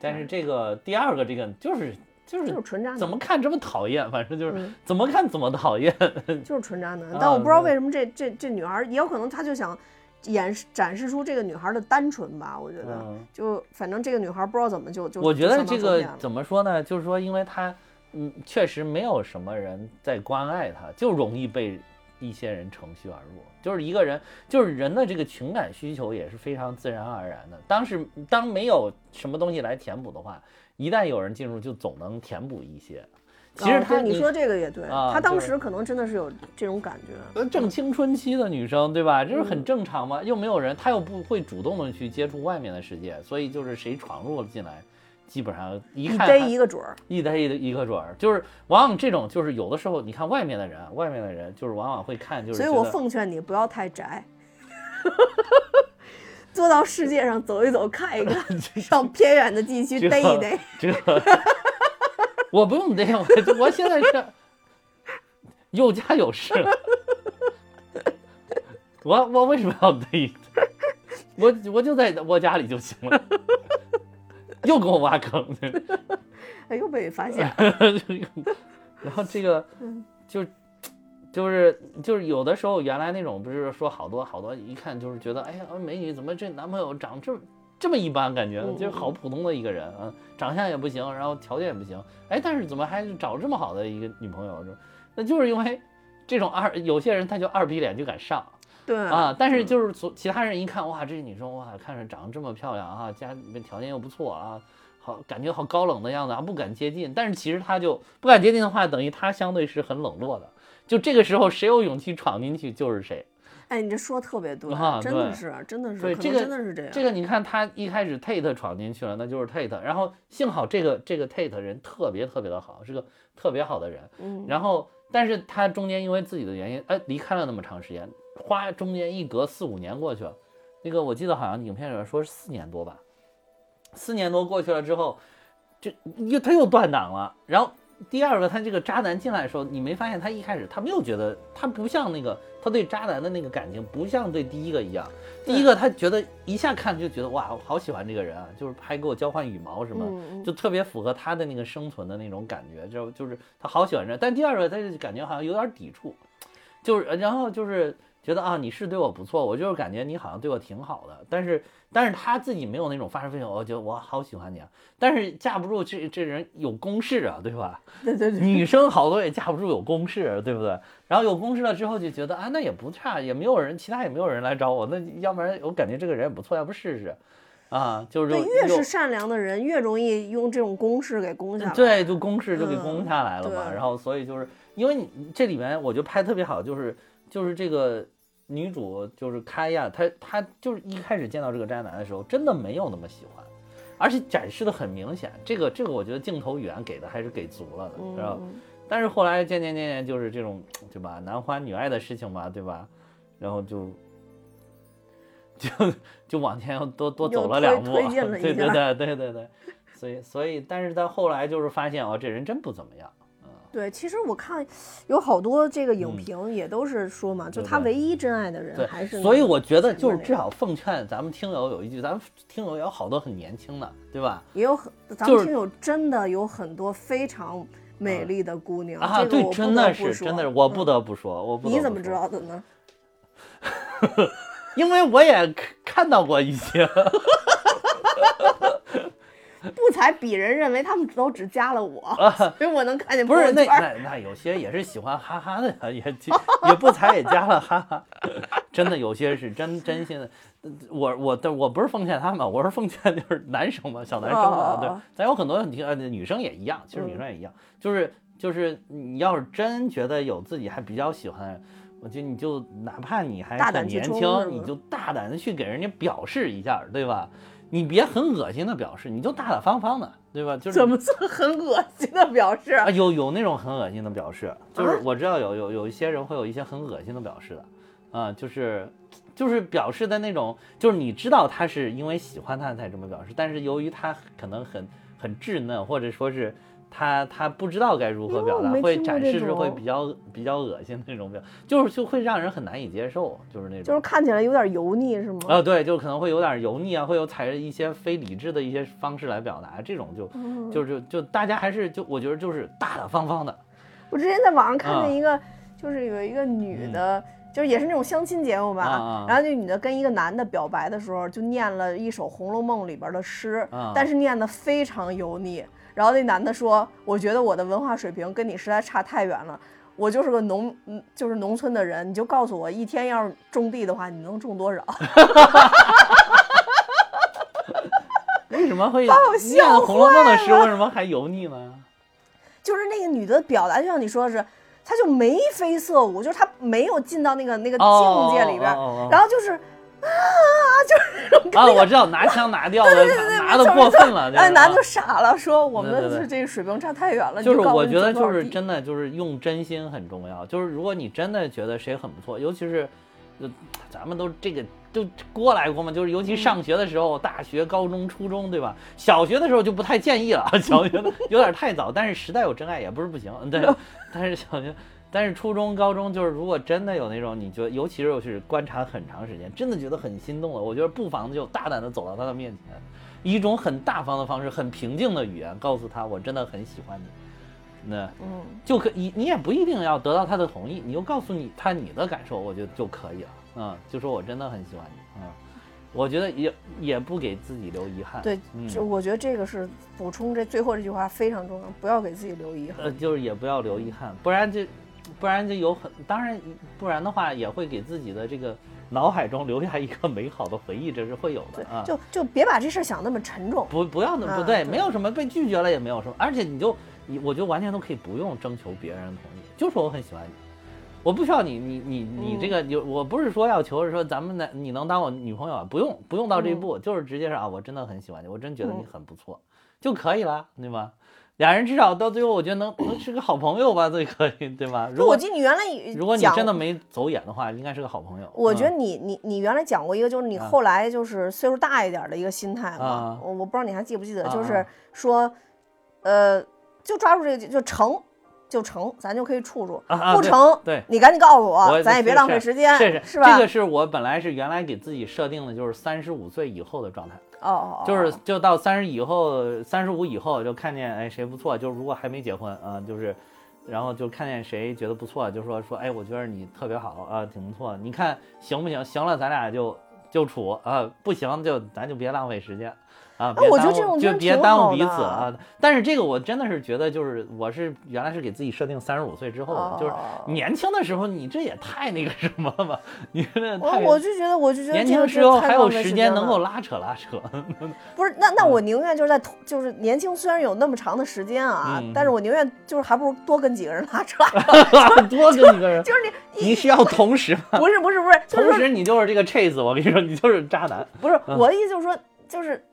但是这个第二个这个就是就就是是纯渣男，怎么看这么讨厌，反正就是嗯怎么看怎么讨厌。*laughs* 就是纯渣男。啊但我不知道为什么这这这女孩儿，也有可能她就想演示展示出这个女孩儿的单纯吧。我觉得，嗯就反正这个女孩儿不知道怎么就就我觉得这个怎么说呢？就是说，因为她，嗯，确实没有什么人在关爱她，就容易被一些人乘虚而入。就是一个人，就是人的这个情感需求也是非常自然而然的。当时当没有什么东西来填补的话，一旦有人进入，就总能填补一些。其实哦他、对你说这个也对，啊他当时可能真的是有这种感觉。呃，正青春期的女生，对吧？这是嗯很正常嘛，又没有人，她又不会主动的去接触外面的世界，所以就是谁闯入了进来，基本上一看逮一个准儿。一逮一一个准儿，就是往往这种就是有的时候你看外面的人，外面的人就是往往会看就是所以我奉劝你不要太宅，*laughs* 多到世界上走一走、看一看，*laughs* 上偏远的地区逮一逮。*laughs* 这个 *laughs* 我不用逮，我我现在是有家有室，我我为什么要逮？我我就在我家里就行了，又给我挖坑，哎，又被发现了。然后这个就就是就是有的时候原来那种不是说好多好多一看就是觉得哎呀美女怎么这男朋友长这么这么一般感觉嗯就是好普通的一个人啊，长相也不行，然后条件也不行，哎，但是怎么还找这么好的一个女朋友？那就是因为这种二有些人他就二逼脸就敢上。对啊，但是就是从其他人一看，哇，这女生哇，看着长得这么漂亮啊，家里面条件又不错啊，好感觉好高冷的样子啊，不敢接近。但是其实他就不敢接近的话，等于他相对是很冷落的。就这个时候，谁有勇气闯进去就是谁。哎，你这说特别对，啊真的是，真的是，对这个真的是这样。这个你看，他一开始 Tate 闯进去了，那就是 Tate。然后幸好这个这个 Tate 人特别特别的好，是个特别好的人。嗯，然后，但是他中间因为自己的原因，哎，离开了那么长时间，花中间一隔四五年过去了，那个我记得好像影片里面说是四年多吧，四年多过去了之后，这又他又断档了。然后第二个，他这个渣男进来的时候，你没发现他一开始他没有觉得他不像那个他对渣男的那个感情不像对第一个一样，第一个他觉得一下看就觉得哇，我好喜欢这个人啊，就是还给我交换羽毛什么。就特别符合他的那个生存的那种感觉，就就是他好喜欢这，但第二个他就感觉好像有点抵触，就是然后就是觉得啊你是对我不错，我就是感觉你好像对我挺好的，但是但是他自己没有那种发自肺腑，我觉得我好喜欢你啊，但是架不住这这人有公式啊，对吧？对对对，女生好多也架不住有公式，对不对？然后有公式了之后就觉得啊那也不差，也没有人其他也没有人来找我，那要不然我感觉这个人也不错，要不试试。啊，就是越是善良的人，越容易用这种公式给攻下来。对，就公式就给嗯攻下来了嘛。对然后所以就是因为你这里面我觉得拍得特别好，就是就是这个女主就是开亚，她她就是一开始见到这个渣男的时候，真的没有那么喜欢，而且展示的很明显。这个这个我觉得镜头语言给的还是给足了的，知道吧？嗯，但是后来渐渐渐渐就是这种对吧，男欢女爱的事情嘛，对吧？然后就就就往前又多多走了两步，*laughs* 对对对对对对，所以所以但是到后来就是发现哦，这人真不怎么样，对，其实我看有好多这个影嗯评也都是说嘛，就他唯一真爱的人还是。所以我觉得就是至少奉劝咱们听友有一句，咱们听友有好多很年轻的，对吧？也有很，咱们听友真的有很多非常美丽的姑娘啊，对真的是真的是，我不嗯得不说，我不得你怎么知？道的呢？*laughs* 因为我也看看到过一些。*laughs* 不才鄙人认为他们都只加了我，所以我能看见啊不是那那那有些也是喜欢哈哈的呀，也也不才也加了哈哈，真的有些是真真心的。我我但我不是奉劝他们，我是奉劝就是男生嘛，小男生嘛，对咱有很多问题呃女生也一样，其实女生也一样，就是就是你要是真觉得有自己还比较喜欢。我觉得你就哪怕你还很年轻，你就大胆的去给人家表示一下，对吧？你别很恶心的表示，你就大大方方的，对吧？就是怎么算很恶心的表示？啊，有有那种很恶心的表示，就是啊我知道有有有一些人会有一些很恶心的表示的，啊，就是就是表示的那种，就是你知道他是因为喜欢他才这么表示，但是由于他可能很很稚嫩，或者说是他他不知道该如何表达，会展示是会比较比较恶心的那种表，就是就会让人很难以接受，就是那种。就是看起来有点油腻是吗？啊，对，就可能会有点油腻啊，会有采着一些非理智的一些方式来表达，这种就嗯就是就大家还是就我觉得就是大大方方的，我之前在网上看啊见一个，就是有一个女的，就是也是那种相亲节目吧，然后那女的跟一个男的表白的时候，就念了一首《红楼梦》里边的诗，啊但是念的非常油腻。然后那男的说：“我觉得我的文化水平跟你实在差太远了，我就是个农，嗯，就是农村的人，你就告诉我，一天要是种地的话，你能种多少？” *laughs* 为什么会把我念笑《红楼梦》的诗，为什么还油腻呢？*laughs* 就是那个女的表达，就像你说的是，她就眉飞色舞，就是她没有进到那个那个哦境界里边，然后就是啊，就是啊我知道拿枪拿掉的，拿的过分了，哎，男的就傻了，说我们对对对的这个水平差太远了。就是我觉得就是真的就是用真心很重要，就是如果你真的觉得谁很不错，尤其是，呃，咱们都这个都过来过嘛，就是尤其上学的时候，大学、高中、初中，对吧？小学的时候就不太建议了，*laughs* 小学的有点太早，但是时代有真爱也不是不行，对，*laughs* 但是小学。但是初中、高中就是，如果真的有那种你觉得，尤其是是观察很长时间，真的觉得很心动了，我觉得不妨就大胆的走到他的面前，以一种很大方的方式、很平静的语言告诉他，我真的很喜欢你。那嗯，就可你你也不一定要得到他的同意，你就告诉你他你的感受，我觉得就可以了。嗯，就说我真的很喜欢你。嗯，我觉得也也不给自己留遗憾。对，嗯就我觉得这个是补充这最后这句话非常重要，不要给自己留遗憾。呃，就是也不要留遗憾，不然就不然就有很当然不然的话也会给自己的这个脑海中留下一个美好的回忆，这是会有的啊。，就就别把这事儿想那么沉重。不不要那啊不对，没有什么被拒绝了，也没有什么，而且你就你，我觉得完全都可以不用征求别人同意，就说我很喜欢你，我不需要你你你你这个有，我不是说要求是说咱们的你能当我女朋友啊，不用不用到这一步，就是直接是啊，我真的很喜欢你，我真觉得你嗯很不错，就可以了，对吧？俩人至少到最后，我觉得能 *clears throat* 能是个好朋友吧，最可以，*laughs* 对吧？如果我记得你原来如果你真的没走眼的话，应该是个好朋友。我觉得嗯你你你原来讲过一个，就是你啊后来就是岁数大一点的一个心态嘛啊，我我不知道你还记不记得，啊就是啊说，呃，就抓住这个就成就成，咱就可以处处，不成，对你赶紧告诉我，我咱也别是是浪费时间，是是吧？这个是我本来是原来给自己设定的，就是三十五岁以后的状态。哦，就是就到三十以后，三十五以后就看见哎谁不错，就是如果还没结婚啊、就是，然后就看见谁觉得不错，就说说哎，我觉得你特别好啊，挺不错，你看行不行？行了，咱俩就就处啊，不行就咱就别浪费时间。啊，别我觉得耽误这种就别耽误彼此的啊！但是这个我真的是觉得，就是我是原来是给自己设定三十五岁之后的，就是哦年轻的时候，你这也太那个什么了吧？你太我就觉得，我就觉得年这个轻时候还有时间能够拉扯拉扯，*laughs* 不是，那那我宁愿就是在同就是年轻，虽然有那么长的时间啊，嗯但是我宁愿就是还不如多跟几个人拉扯拉扯，*laughs* 多跟几个人，*laughs* 就是你你是要同时吗？不是不是不是，就是同时你就是这个 chase，我跟你说，你就是渣男。不是我的意思就是说，就是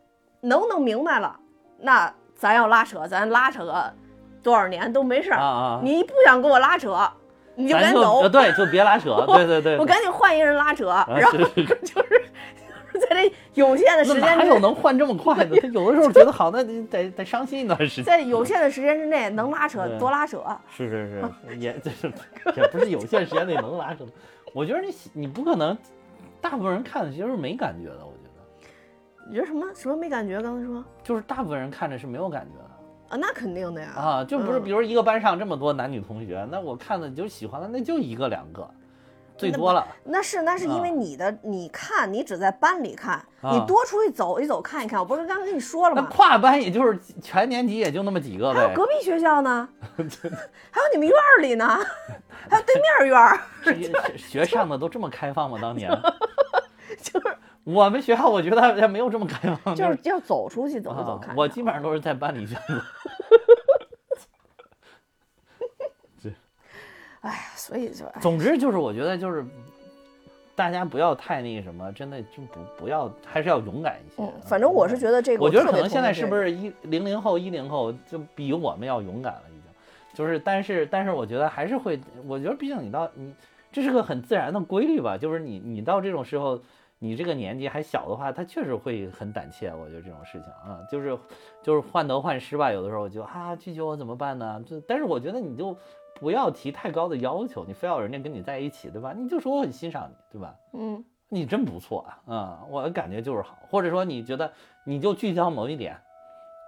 能弄明白了，那咱要拉扯，咱拉扯个多少年都没事儿。啊啊你不想跟我拉扯，你就赶紧走呃，对，就别拉扯，*laughs* 对对对。我赶紧换一个人拉扯，然后 *laughs* 就是就是在这有限的时间之内，有能换这么快的？*laughs* 他有的时候觉得好，那你得得伤心一段时间。在有限的时间之内能拉扯多拉扯。是是是，也这是也不是有限时间内能拉扯。我觉得你你不可能，大部分人看的其实是没感觉的。我你觉得什么什么没感觉？刚才说就是大部分人看着是没有感觉的。啊，那肯定的呀。啊，就不是，嗯比如一个班上这么多男女同学，那我看的就喜欢的那就一个两个，最多了。那是那是因为啊你的，你看你只在班里看，啊你多出去走一走看一看。我不是刚才跟你说了吗那吗？跨班也就是全年级也就那么几个呗。还有隔壁学校呢，*laughs* 还有你们院儿里呢，*laughs* 还有对面院儿，学学上的都这么开放吗？当年 *laughs* 就是我们学校，我觉得还没有这么开放，就是要走出去走一走。我基本上都是在班里选择。哎呀，所以就哎总之就是，我觉得就是大家不要太那个什么，真的就不不要，还是要勇敢一些。嗯，反正我是觉得这个，我觉得可能现在是不是一零零后、一零后就比我们要勇敢了，已经。就是，但是，但是，我觉得还是会，我觉得毕竟你到你，这是个很自然的规律吧。就是你，你到这种时候，你这个年纪还小的话，他确实会很胆怯。我觉得这种事情啊，就是就是患得患失吧。有的时候就啊，拒绝我怎么办呢？就但是我觉得你就不要提太高的要求，你非要人家跟你在一起，对吧？你就说我很欣赏你，对吧？嗯你真不错啊，啊、我的感觉就是好，或者说你觉得你就聚焦某一点，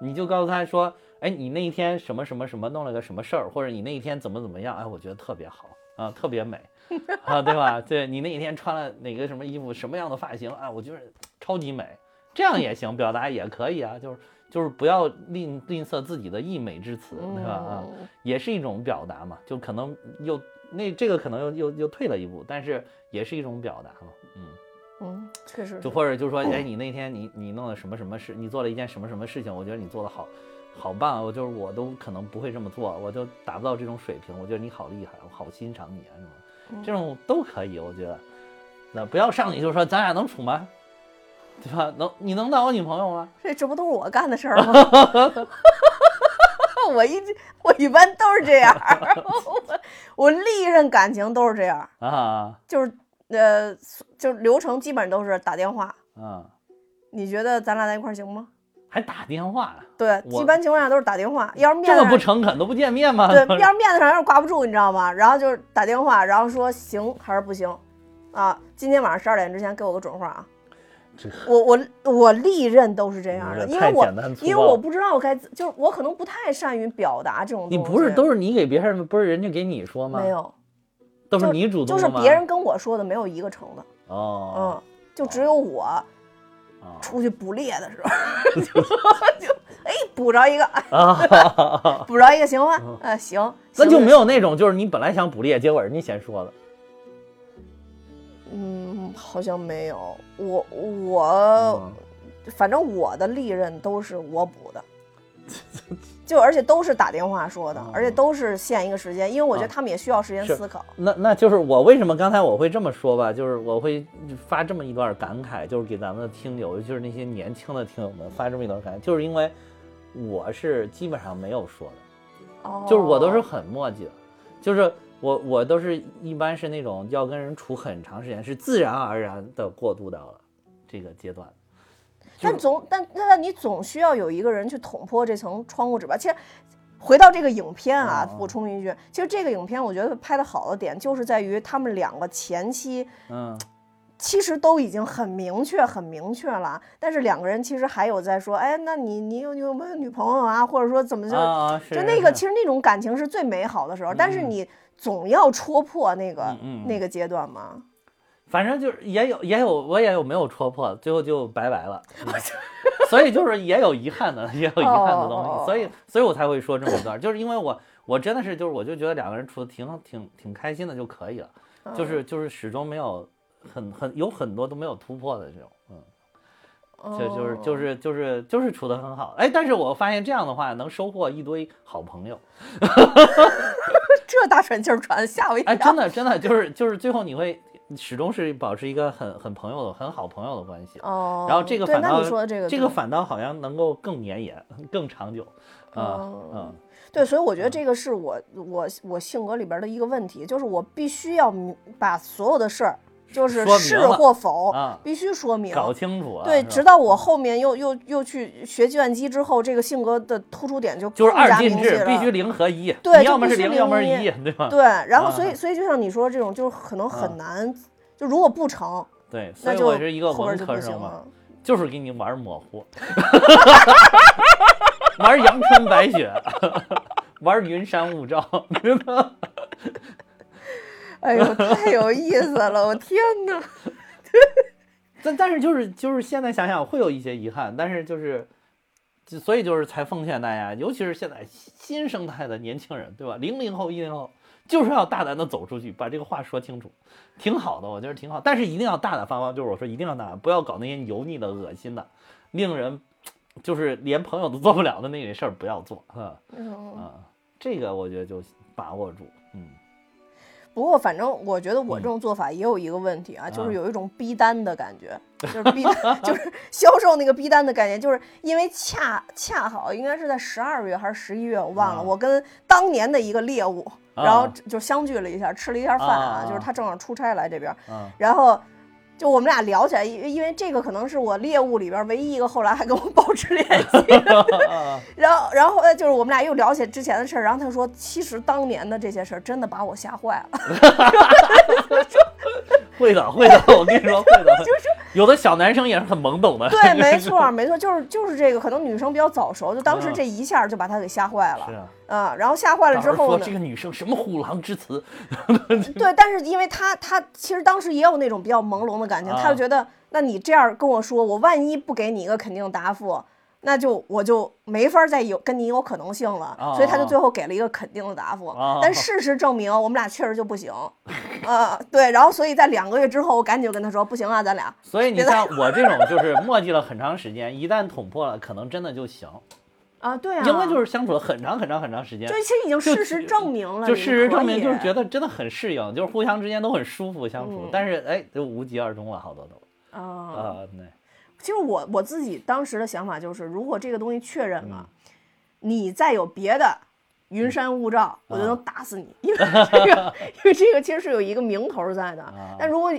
你就告诉他说，哎，你那一天什么什么什么弄了个什么事儿，或者你那一天怎么怎么样，哎，我觉得特别好啊，特别美 *laughs* 啊，对吧？对你那一天穿了哪个什么衣服，什么样的发型啊，我觉得超级美，这样也行，表达也可以啊，*laughs* 就是就是不要吝吝啬自己的溢美之词，对吧？啊，嗯也是一种表达嘛，就可能又那这个可能又又又退了一步，但是也是一种表达嘛，嗯。嗯，确实就或者就是说，*clears throat* 哎，你那天你你弄了什么什么事，你做了一件什么什么事情，我觉得你做的好，好棒，我就是我都可能不会这么做，我就达不到这种水平，我觉得你好厉害，我好欣赏你啊什么，这种都可以，我觉得，那不要上去就说咱俩能处吗？对吧？能你能当我女朋友吗？*laughs* 这这不都是我干的事儿吗？*laughs* 我一直我一般都是这样，我 *laughs* 我历任感情都是这样，啊就是呃，就流程基本都是打电话。啊，你觉得咱俩在一块儿行吗？还打电话，对，一般情况下都是打电话。要是面这么不，诚恳都不见面吗？对，要是面子上要是挂不住，你知道吗？然后就是打电话，然后说行还是不行啊？今天晚上十二点之前给我个准话啊！这我我我历任都是这样的，因为我因为我不知道该就是我可能不太善于表达这种东西。你不是都是你给别人，不是人家给你说吗？没，有，都是你主动？就是别人跟我说的没有一个成的，哦，嗯，就只有我哦出去捕猎的时候，*laughs* 就就哎捕着一个，啊，*laughs* 捕着一个行吗？啊，行，行那就没有那种就是你本来想捕猎，结果人家先说的。嗯，好像没有。我我、嗯。反正我的利刃都是我补的，*laughs* 就而且都是打电话说的，而且都是限一个时间，因为我觉得啊。他们也需要时间思考。那那就是我为什么刚才我会这么说吧，就是我会发这么一段感慨，就是给咱们的听友，尤其是那些年轻的听友们发这么一段感慨，就是因为我是基本上没有说的，哦，就是我都是很墨迹的，就是我我都是一般是那种要跟人处很长时间，是自然而然的过渡到了这个阶段。但总但那你总需要有一个人去捅破这层窗户纸吧。其实回到这个影片啊，哦补充一句，其实这个影片我觉得拍的好的点就是在于他们两个前期嗯，其实都已经很明确、很明确了，但是两个人其实还有在说，哎，那你你有你有没有女朋友啊？或者说怎么就、就那个，其实那种感情是最美好的时候，但是嗯你总要戳破那个、那个阶段嘛。反正就是也有也有我也有没有戳破，最后就拜拜了。*laughs* 嗯所以就是也有遗憾的，也有遗憾的东西，所以所以我才会说这么一段，就是因为我我真的是就是我就觉得两个人处的挺挺挺开心的就可以了，嗯。就是就是始终没有很很有很多都没有突破的这种，嗯，就就是就哦是就是就是处的很好，哎，但是我发现这样的话能收获一堆好朋友，*laughs* 这大喘气儿喘，吓我一跳。哎，真的真的就是就是最后你会始终是保持一个很很朋友的很好朋友的关系。哦，然后这个对，反倒这个这个反倒好像能够更绵延、*laughs* 更长久，啊哦嗯对，所以我觉得这个是我我我性格里边的一个问题，就是我必须要把所有的事儿，就是是或否，啊必须说明。搞清楚啊。对，直到我后面又又又去学计算机之后，这个性格的突出点就就是二进制，必须零和一，对要么是零，要么是一，对吧？对，然后所以啊所以就像你说这种，就是可能啊很难，就如果不成，对，所那就以我是一个文后边就科生嘛，不行了。就是给你玩模糊，*laughs* 玩阳春白雪，*laughs* 玩云山雾罩，真的。*laughs* 哎呦，太有意思了！我天哪！*laughs* 但但是就是就是现在想想会有一些遗憾，但是就是，就所以就是才奉劝大家，尤其是现在新生态的年轻人，对吧？零零后、一零后，就是要大胆的走出去，把这个话说清楚，挺好的，我觉得挺好。但是一定要大大方方，就是我说一定要大胆，不要搞那些油腻的、恶心的，令人就是连朋友都做不了的那些事儿，不要做，哈嗯啊，这个我觉得就把握住，嗯。不过，反正我觉得我这种做法也有一个问题啊，就是有一种逼单的感觉，就是逼单，*laughs* 就是销售那个逼单的概念，就是因为恰恰好应该是在十二月还是十一月，我忘了，啊。我跟当年的一个猎物，啊。然后就相聚了一下，吃了一下饭啊就是他正好出差来这边，啊。然后。就我们俩聊起来，因因为这个可能是我猎物里边唯一一个后来还跟我保持联系，*laughs* 啊然后，然后就是我们俩又聊起之前的事儿，然后他说，其实当年的这些事儿真的把我吓坏了。*laughs* *laughs* 会的，会的，我跟你说会的，*laughs* 就是有的小男生也是很懵懂的，对，没 *laughs* 错，没错，就是就是这个，可能女生比较早熟，就当时嗯这一下就把他给吓坏了。是啊。嗯，然后吓坏了之后呢这？个女生什么虎狼之词，对，但是因为他他其实当时也有那种比较朦胧的感情，他就啊觉得，那你这样跟我说，我万一不给你一个肯定的答复，那就我就没法再有跟你有可能性了。所以他就啊最后给了一个肯定的答复。啊但 *laughs* 事实证明，我们俩确实就不行。啊，对，然后所以在两个月之后，我赶紧就跟他说，不行啊，咱俩。所以你像我这种就是磨叽了很长时间，一旦捅破了，可能真的就行。啊，对啊，因为就是相处了很长很长很长时间，就其实已经事实证明了，就事实证明就是。觉得真的很适应，就是互相之间都很舒服相处，嗯但是哎，就无疾而终了，好多都啊，啊，对，其实我我自己当时的想法就是，如果这个东西确认了，你再有别的云山雾罩，我就能打死你，因为这个，因为这个其实是有一个名头在的。但如果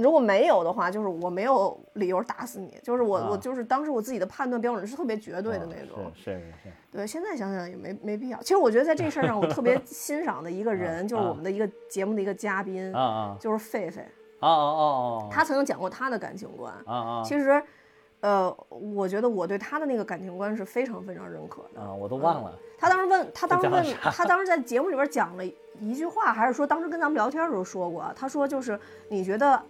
如果没有的话，就是我没有理由打死你，就是我、我就是当时我自己的判断标准是特别绝对的那种。是是是是，对，现在想想也没没必要。其实我觉得在这事儿上，我特别 *laughs* 欣赏的一个人，就是我们的一个节目的一个嘉宾，就是狒狒。哦哦哦，他曾经讲过他的感情观。啊啊其实，呃，我觉得我对他的那个感情观是非常非常认可的。啊，我都忘了，他当时问他当时问他当时在节目里边讲了一句话，还是说当时跟咱们聊天的时候说过，他说就是你觉得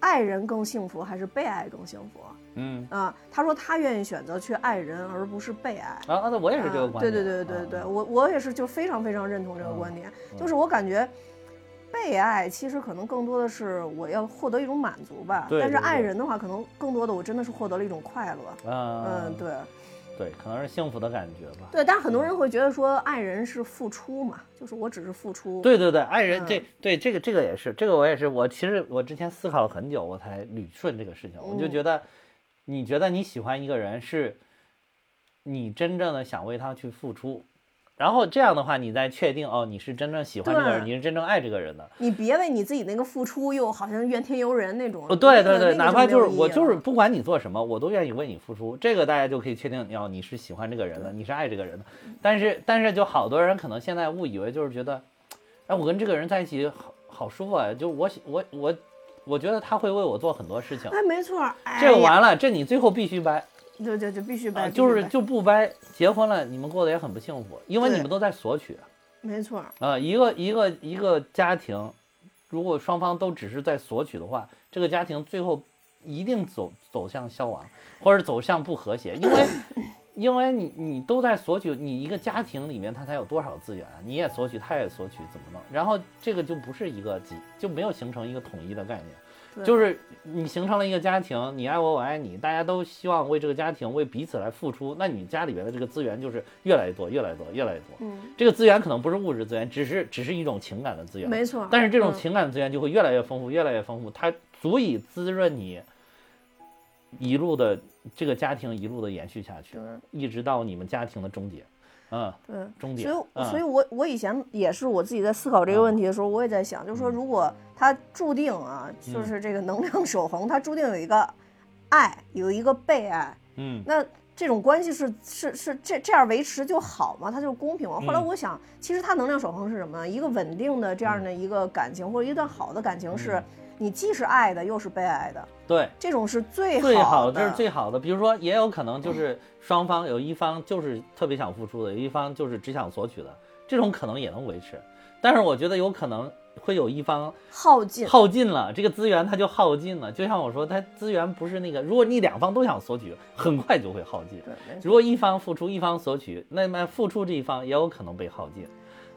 爱人更幸福还是被爱更幸福？嗯啊、他说他愿意选择去爱人，而不是被爱。啊啊，那我也是这个观点，对对对对对，啊我我也是就非常非常认同这个观点，就是我感觉。被爱其实可能更多的是我要获得一种满足吧，但是爱人的话，可能更多的我真的是获得了一种快乐。嗯嗯，对对，可能是幸福的感觉吧。对，但是很多人会觉得说爱人是付出嘛，就是我只是付出。对对对，爱人嗯这对这个这个也是，这个我也是，我其实我之前思考了很久，我才捋顺这个事情。我就嗯觉得，你觉得你喜欢一个人是，你真正的想为他去付出，然后这样的话，你再确定哦，你是真正喜欢这个人，你是真正爱这个人的。你别为你自己那个付出又好像怨天尤人那种。哦，对对对，哪怕就是我就是不管你做什么，我都愿意为你付出，这个大家就可以确定，要你是喜欢这个人的，你是爱这个人的。但是但是就好多人可能现在误以为就是觉得，哎，我跟这个人在一起好好舒服啊，就我喜我我我觉得他会为我做很多事情，哎，没错儿，哎这个，完了，这你最后必须掰，对对就，必须啊掰，就是就不掰，结婚了你们过得也很不幸福，因为你们都在索取。没错儿，啊，一个一个一个家庭，如果双方都只是在索取的话，这个家庭最后一定走走向消亡，或者走向不和谐，因为 *laughs* 因为你你都在索取，你一个家庭里面他才有多少资源啊？你也索取，他也索取，怎么弄？然后这个就不是一个集，就没有形成一个统一的概念。对就是你形成了一个家庭，你爱我，我爱你，大家都希望为这个家庭、为彼此来付出，那你家里边的这个资源就是越来越多、越来越多、越来越多。嗯，这个资源可能不是物质资源，只是只是一种情感的资源。没错。但是这种嗯情感资源就会越来越丰富，越来越丰富，它足以滋润你一路的这个家庭一路的延续下去，一直到你们家庭的终结。嗯，对，终点所以，嗯。所以我我以前也是我自己在思考这个问题的时候，我也在想，就是说，如果他注定啊，嗯。就是这个能量守恒，他注定有一个爱，有一个被爱，嗯。那这种关系是是是这这样维持就好吗？它就公平吗？后来嗯。我想，其实它能量守恒是什么？呢？一个稳定的这样的一个感情，或者一段好的感情，是嗯你既是爱的，又是被爱的，对，这种是最最好好这是的。最好的。比如说，也有可能就是双方有一方就是特别想付出的，有一方就是只想索取的，这种可能也能维持。但是我觉得有可能会有一方耗尽，耗尽了，这个资源它就耗尽了。就像我说，它资源不是那个，如果你两方都想索取，很快就会耗尽。对，如果一方付出，一方索取，那么付出这一方也有可能被耗尽，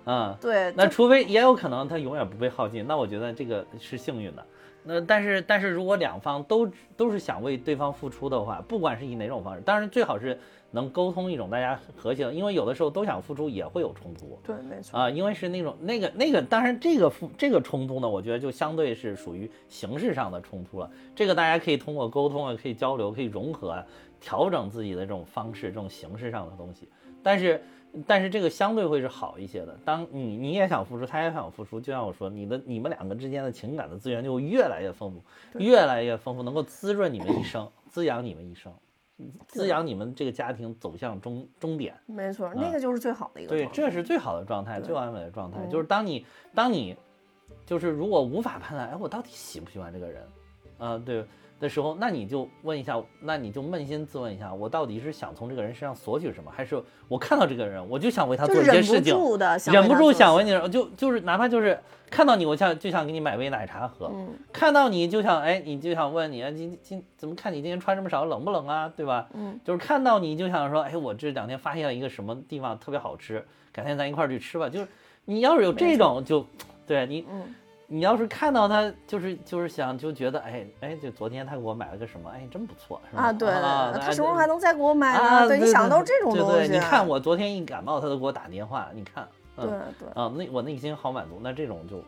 嗯、对，那除非也有可能它永远不被耗尽，那我觉得这个是幸运的。那但是但是如果两方都都是想为对方付出的话，不管是以哪种方式，当然最好是能沟通一种大家和谐，因为有的时候都想付出也会有冲突。对，没错。啊，因为是那种那个那个，当然这个付这个冲突呢，我觉得就相对是属于形式上的冲突了。这个大家可以通过沟通啊，可以交流，可以融合啊，调整自己的这种方式，这种形式上的东西。但是但是这个相对会是好一些的。当你你也想付出，他也想付出，就像我说，你的你们两个之间的情感的资源就会越来越丰富，越来越丰富，能够滋润你们一生，滋养你们一生，滋养你们这个家庭走向终终点。没错，那个就是最好的一个对，这是最好的状态，最完美的状态，嗯就是当你当你就是如果无法判断，哎，我到底喜不喜欢这个人，啊、对的时候，那你就问一下，那你就扪心自问一下，我到底是想从这个人身上索取什么，还是我看到这个人，我就想为他做一些忍不事情，住的，忍不住想为你。就就是哪怕就是看到你，我想就想给你买杯奶茶喝，嗯，看到你就想，哎，你就想问你，啊，今今怎么看你今天穿这么少，冷不冷啊？对吧？嗯，就是看到你就想说，哎，我这两天发现了一个什么地方特别好吃，改天咱一块儿去吃吧。就是你要是有这种，就对你，嗯你要是看到他，就是就是想就觉得，哎哎，就昨天他给我买了个什么，哎，真不错，是吧？啊，对对啊对，他什么时候还能再给我买啊？呢？对你想到这种东西，对，你看我昨天一感冒，他都给我打电话，你看，对嗯对，啊，那我内心好满足。那这种就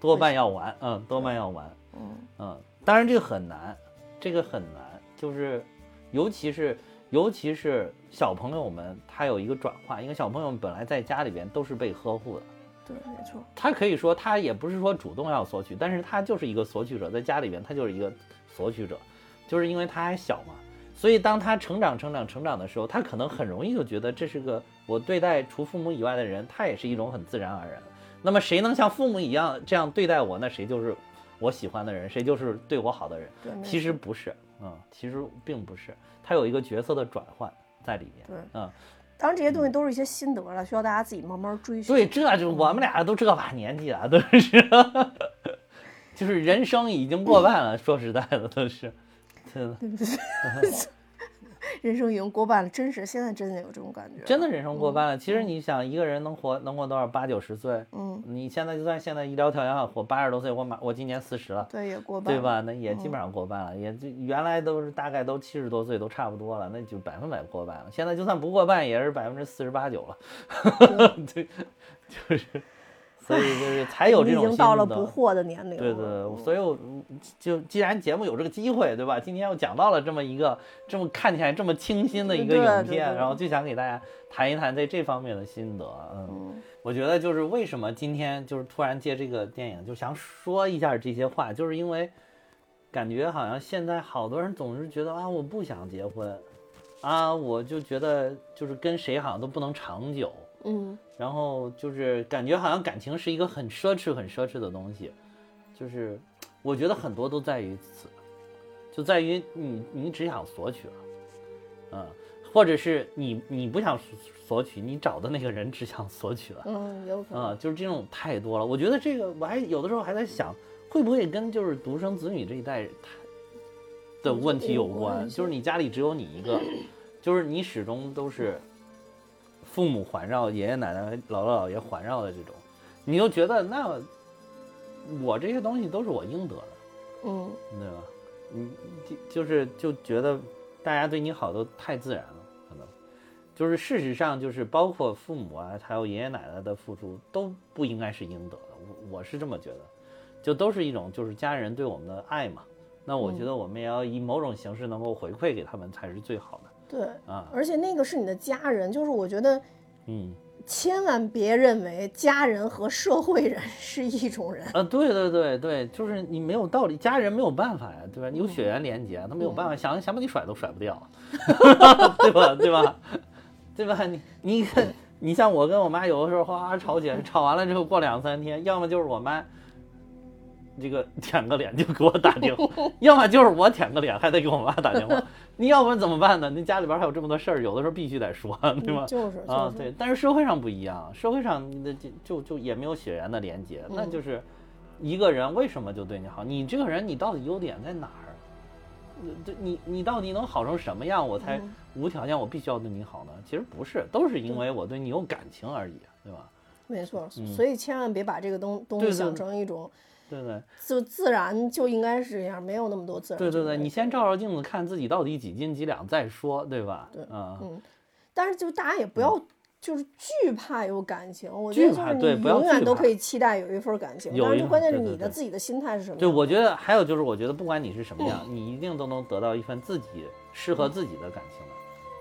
多半要完，嗯，多半要完，嗯嗯，当然这个很难，这个很难，就是尤其是尤其是小朋友们，他有一个转化，因为小朋友们本来在家里边都是被呵护的。对，没错，他可以说他也不是说主动要索取，但是他就是一个索取者，在家里边他就是一个索取者，就是因为他还小嘛，所以当他成长、成长、成长的时候，他可能很容易就觉得这是个我对待除父母以外的人，他也是一种很自然而然。那么谁能像父母一样这样对待我，那谁就是我喜欢的人，谁就是对我好的人。对，其实不是，嗯，其实并不是，他有一个角色的转换在里面。对，嗯，当然这些东西都是一些心得了，需要大家自己慢慢追寻。对，这就我们俩都这把年纪了，都是，*laughs* 就是人生已经过半了。说实在的，都是，*laughs* 真的，*laughs* 人生已经过半了，真是现在真的有这种感觉。真的人生过半了。其实你想，一个人能活能活多少？八九十岁。嗯，你现在就算现在医疗条件好，活八十多岁，我马我今年四十了，对，也过半了。对吧？那也基本上过半了，也就原来都是大概都七十多岁，都差不多了，那就百分百过半了。现在就算不过半，也是百分之四十八九了。对，*laughs* *laughs* 就是，所以就是 *laughs* 才有这种经到了不心得惑的年龄了。对对，所以我就既然节目有这个机会，对吧？今天又讲到了这么一个这么看起来这么清新的一个影片，对对然后就想给大家谈一谈在这方面的心得。嗯，嗯，我觉得就是为什么今天就是突然借这个电影就想说一下这些话，就是因为感觉好像现在好多人总是觉得啊，我不想结婚，啊，我就觉得就是跟谁好像都不能长久。嗯，然后就是感觉好像感情是一个很奢侈、很奢侈的东西，就是我觉得很多都在于此，就在于你你只想索取了，嗯，或者是你你不想索取，你找的那个人只想索取了，嗯，有可能。啊、就是这种太多了。我觉得这个我还有的时候还在想，会不会跟就是独生子女这一代他的问题有有关？就是你家里只有你一个，就是你始终都是父母环绕、爷爷奶奶、姥姥姥爷环绕的这种，你就觉得那我这些东西都是我应得的，嗯，对吧？你就就是就觉得大家对你好都太自然了，可能。就是事实上就是包括父母啊，还有爷爷奶奶的付出都不应该是应得的，我我是这么觉得，就都是一种就是家人对我们的爱嘛。那我觉得我们也要以某种形式能够回馈给他们才是最好的对。啊。而且那个是你的家人，就是我觉得嗯，千万别认为家人和社会人 *laughs* 是一种人。啊，对对对对，就是你没有道理，家人没有办法呀，对吧？你有血缘连接，他没有办法，想想把你甩都甩不掉，*laughs* 对吧？对吧？对吧？你你看，你像我跟我妈有的时候哗吵起来，吵完了之后过两三天，要么就是我妈这个舔个脸就给我打电话，*laughs* 要么就是我舔个脸还得给我妈打电话，*laughs* 你要不然怎么办呢？你家里边还有这么多事儿，有的时候必须得说，对吧？就是啊，就是对，但是社会上不一样，社会上你的就就就也没有血缘的连接，那嗯就是一个人为什么就对你好？你这个人你到底优点在哪儿？你你到底能好成什么样，我才嗯无条件我必须要对你好呢？其实不是，都是因为我对你有感情而已，对吧？没错，嗯所以千万别把这个东东西想成一种对对？就自然就应该是这样，没有那么多自然。对对对，你先。照照镜子看自己到底几斤几两再说，对吧？对嗯，嗯，但是就大家也不要就是惧怕有感情，我觉得就是你永远都可以期待有一份感情，但是关键是你的自己的心态是什么。对，我觉得还有就是，我觉得不管你是什么样，你一定都能得到一份自己适合自己的感情的。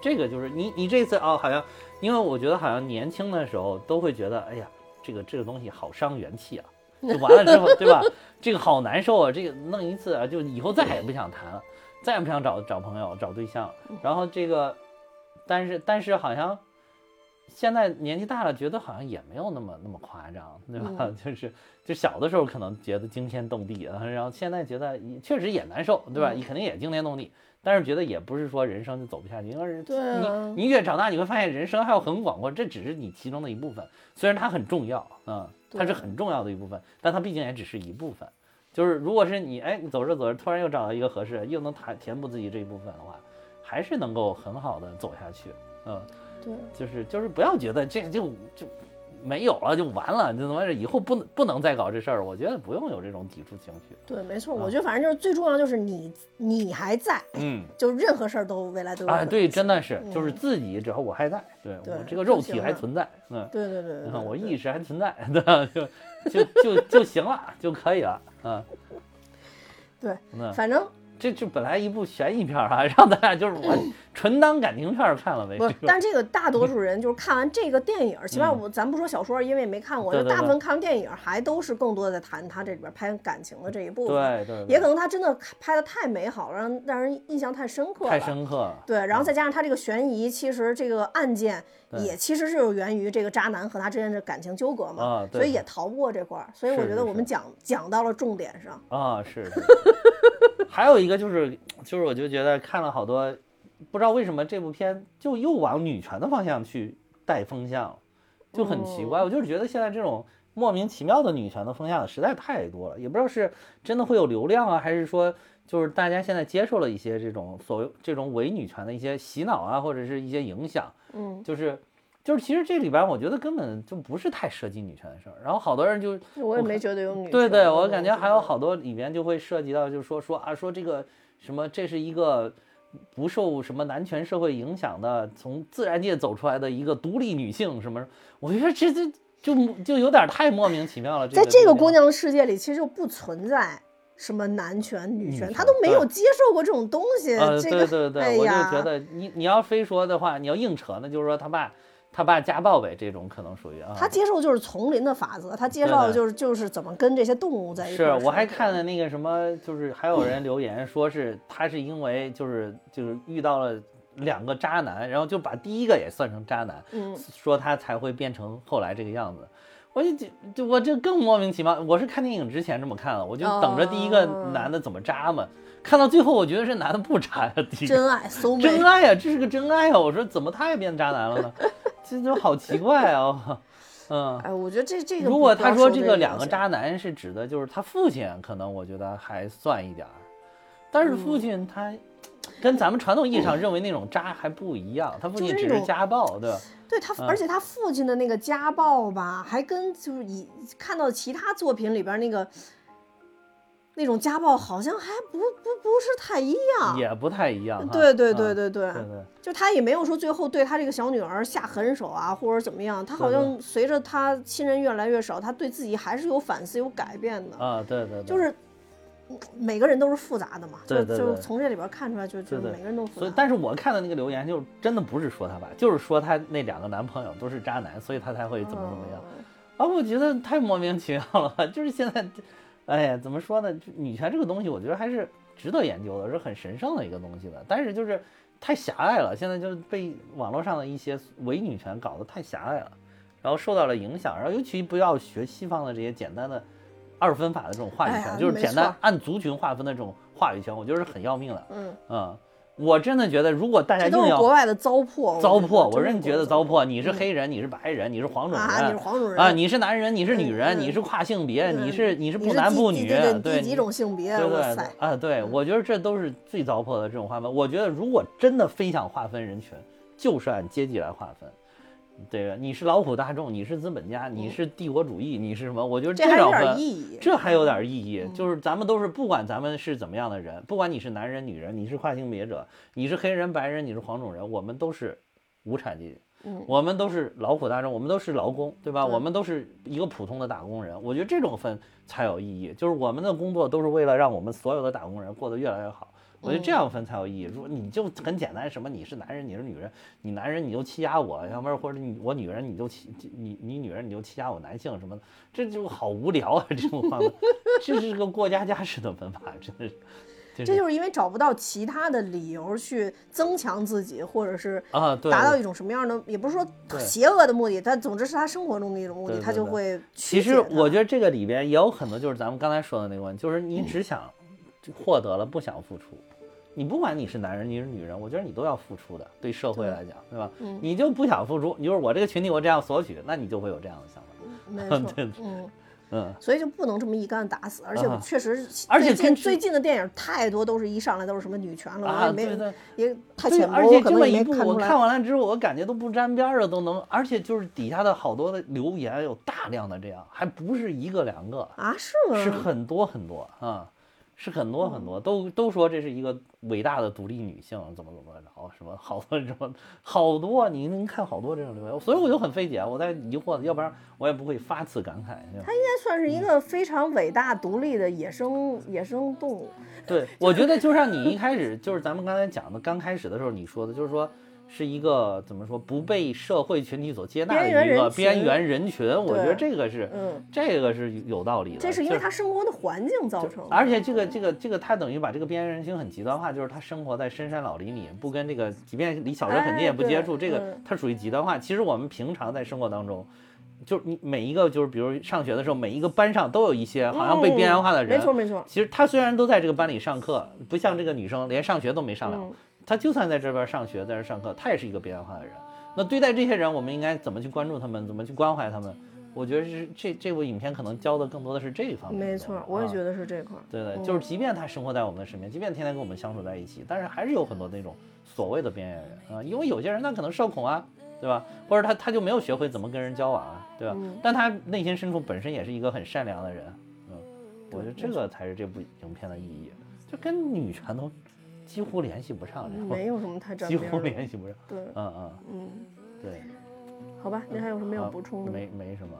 这个就是你，你这次哦，好像，因为我觉得好像年轻的时候都会觉得，哎呀，这个这个东西好伤元气啊，*laughs* 就完了之后，对吧？这个好难受啊，这个弄一次啊，就以后再也不想谈了，再也不想找找朋友、找对象。然后这个，但是但是好像现在年纪大了，觉得好像也没有那么那么夸张，对吧？*laughs* 就是就小的时候可能觉得惊天动地啊，然后现在觉得也确实也难受，对吧？嗯你肯定也惊天动地，但是觉得也不是说人生就走不下去，因为是对啊你你越长大，你会发现人生还有很广阔，这只是你其中的一部分，虽然它很重要，嗯，它是很重要的一部分，但它毕竟也只是一部分。就是如果是你，哎，你走着走着，突然又找到一个合适，又能填填补自己这一部分的话，还是能够很好的走下去，嗯。对，就是就是不要觉得这就就没有了就完了，就他妈以后不能不能再搞这事儿。我觉得不用有这种抵触情绪。对，没错，我觉得反正就是最重要就是你你还在，嗯，就任何事儿都未来都有啊，对，真的是，就是自己只要我还在，对对我这个肉体还存在，嗯，对对对我意识还存在，*laughs* 对吧？就就就就行了，就可以了，嗯，对，那反正这就本来一部悬疑片啊，*laughs* 让咱俩就是我纯当感情片看了呗。不，但这个大多数人就是看完这个电影，起码嗯我咱不说小说，因为没看过，就大部分看完电影还都是更多的在谈他这里边拍感情的这一部分。对对，也可能他真的拍的太美好了，让让人印象太深刻了。太深刻了。对，然后再加上他这个悬疑，其实这个案件也其实是有源于这个渣男和他之间的感情纠葛嘛，所以也逃不过这块儿。所以我觉得我们讲讲到了重点上。啊，是是。*laughs* 还有一个就是，*tsk* 就是我就觉得看了好多，不知道为什么这部片就又往女权的方向去带风向，就很奇怪。我就是觉得现在这种莫名其妙的女权的风向实在太多了，也不知道是真的会有流量啊，还是说就是大家现在接受了一些这种所谓这种伪女权的一些洗脑啊，或者是一些影响，嗯，就是。就是其实这里边我觉得根本就不是太涉及女权的事儿，然后好多人就我也没觉得有女对对，我感觉还有好多里边就会涉及到，就是说说啊，说这个什么，这是一个不受什么男权社会影响的，从自然界走出来的一个独立女性什么，我觉得这这就就有点太莫名其妙了。在这个姑姑娘的世界里，其实就不存在什么男权、女权，女权她都没有接受过这种东西。呃，这个，对对对，哎我就觉得你你要非说的话，你要硬扯，那就是说他爸他爸家暴呗，这种可能属于啊。他接受就是丛林的法则，他接受的就是就是怎么跟这些动物在一是块儿生活。我还看了那个什么，就是还有人留言说是他是因为就是就是遇到了两个渣男，然后就把第一个也算成渣男，嗯，说他才会变成后来这个样子。我就就就我这更莫名其妙。我是看电影之前这么看了，我就等着第一个哦男的怎么渣嘛。看到最后，我觉得这男的不渣呀，真爱真。爱呀，这是个真爱啊！我说怎么他也变渣男了呢？这就好奇怪哦！*laughs* 嗯，哎，我觉得这这个如果他说这这个两个渣男是指的就是他父亲，可能我觉得还算一点儿，但是嗯父亲他跟咱们传统意义上认为那种渣还不一样，他父亲只是家暴，对吧？对他，嗯而且他父亲的那个家暴吧，还跟就是以看到其他作品里边那个那种家暴，好像还不不不是太一样。也不太一样哈。对对嗯对对对，对对就他也没有说最后对他这个小女儿下狠手啊，或者怎么样。他好像随着他亲人越来越少，他对自己还是有反思、有改变的。啊，对对，对就是嗯每个人都是复杂的嘛，对对就从这里边看出来就，就每个人都复所以。，但是我看的那个留言，就真的不是说他吧，就是说他那两个男朋友都是渣男，所以他才会怎么怎么样。嗯啊，我觉得太莫名其妙了。就是现在，哎呀，怎么说呢？就女权这个东西，我觉得还是值得研究的，是很神圣的一个东西的。但是就是太狭隘了，现在就被网络上的一些伪女权搞得太狭隘了，然后受到了影响。然后尤其不要学西方的这些简单的二分法的这种话语权，哎就是简单按族群划分的这种话语权，我觉得是很要命的。嗯，嗯，我真的觉得，如果大家硬要国外的糟粕，糟粕，我真觉得糟粕。你是黑人，你是白人，你是黄种人啊，你是黄种人啊，你是男人，你是女人，嗯你是跨性别，嗯你是你是不男不女，第对几种性别？对对啊，对，我觉得这都是最糟粕的这种划分。我觉得如果真的非想划分人群，就是按阶级来划分。对吧？你是劳苦大众，你是资本家，你是帝国主义，你是什么？我觉得嗯这还有点意义。这还有点意义。嗯就是咱们都是，不管咱们是怎么样的人，不管你是男人、女人，你是跨性别者，你是黑人、白人，你是黄种人，我们都是无产阶级。嗯我们都是劳苦大众，我们都是劳工，对吧？对我们都是一个普通的打工人。我觉得这种分才有意义，就是我们的工作都是为了让我们所有的打工人过得越来越好。我觉得这样分才有意义。如果你就很简单，什么你是男人，你是女人，你男人你就欺压我，要不然或者你我女人你就欺你你女人你就欺压我男性什么的，这就好无聊啊！这种方法，*laughs* 这是个过家家式的分法，真的是。这这就是因为找不到其他的理由去增强自己，或者是啊，对，达到一种什么样的，也不是说邪恶的目的，但总之是他生活中的一种目的，他就会其实我觉得这个里边也有很多，就是咱们刚才说的那个问题，就是你只想获得了，不想付出。你不管你是男人，你是女人，我觉得你都要付出的，对社会来讲，对吧？嗯你就不想付出，你就是我这个群体，我这样索取，那你就会有这样的想法。*laughs* 没错，嗯，嗯，所以就不能这么一竿子打死。而且啊确实，而且跟最近最近的电影太多都是一上来都是什么女权了，我啊，也没对对。也太对，浅薄，而且这么一部，没看我看。完了之后，我感觉都不沾边儿的都能，而且就是底下的好多的留言有大量的这样，还不是一个两个，啊，是吗？是很多很多啊，是很多很多，都都说这是一个伟大的独立女性，怎么怎么着，什么好多什么好多，你您看好多这种留言，所以我就很费解，我在疑惑，要不然我也不会发此感慨。它应该算是一个非常伟大独立的野生野生动物。对，我觉得就像你一开始就是咱们刚才讲的，刚开始的时候你说的，就是说是一个怎么说不被社会群体所接纳的一个边缘人群，我觉得这个是，嗯，这个是有道理的。这是因为他生活的环境造成的。而且这个这个这个，他等于把这个边缘人群很极端化，就是他生活在深山老林里，不跟这个，即便离小人很近哎也不接对触，这个他属于极端化。其实我们平常在生活当中，就是你每一个就是比如上学的时候，每一个班上都有一些好像被边缘化的人，嗯没错没错。其实他虽然都在这个班里上课，不像这个女生连上学都没上了，嗯他就算在这边上学，在这上课，他也是一个边缘化的人。那对待这些人，我们应该怎么去关注他们，怎么去关怀他们？我觉得是这这部影片可能教的更多的是这一方面。没错，我也啊觉得是这块儿。对对，嗯就是即便他生活在我们的身边，即便天天跟我们相处在一起，但是还是有很多那种所谓的边缘人啊，因为有些人他可能社恐啊，对吧？或者他他就没有学会怎么跟人交往啊，对吧？嗯但他内心深处本身也是一个很善良的人，嗯，我觉得这个才是这部影片的意义，就跟女权都几乎联系不上，然后没有什么太沾几乎。联系不上，对，嗯嗯，嗯，对，好吧，您还有什么要啊补充的吗？没没什么。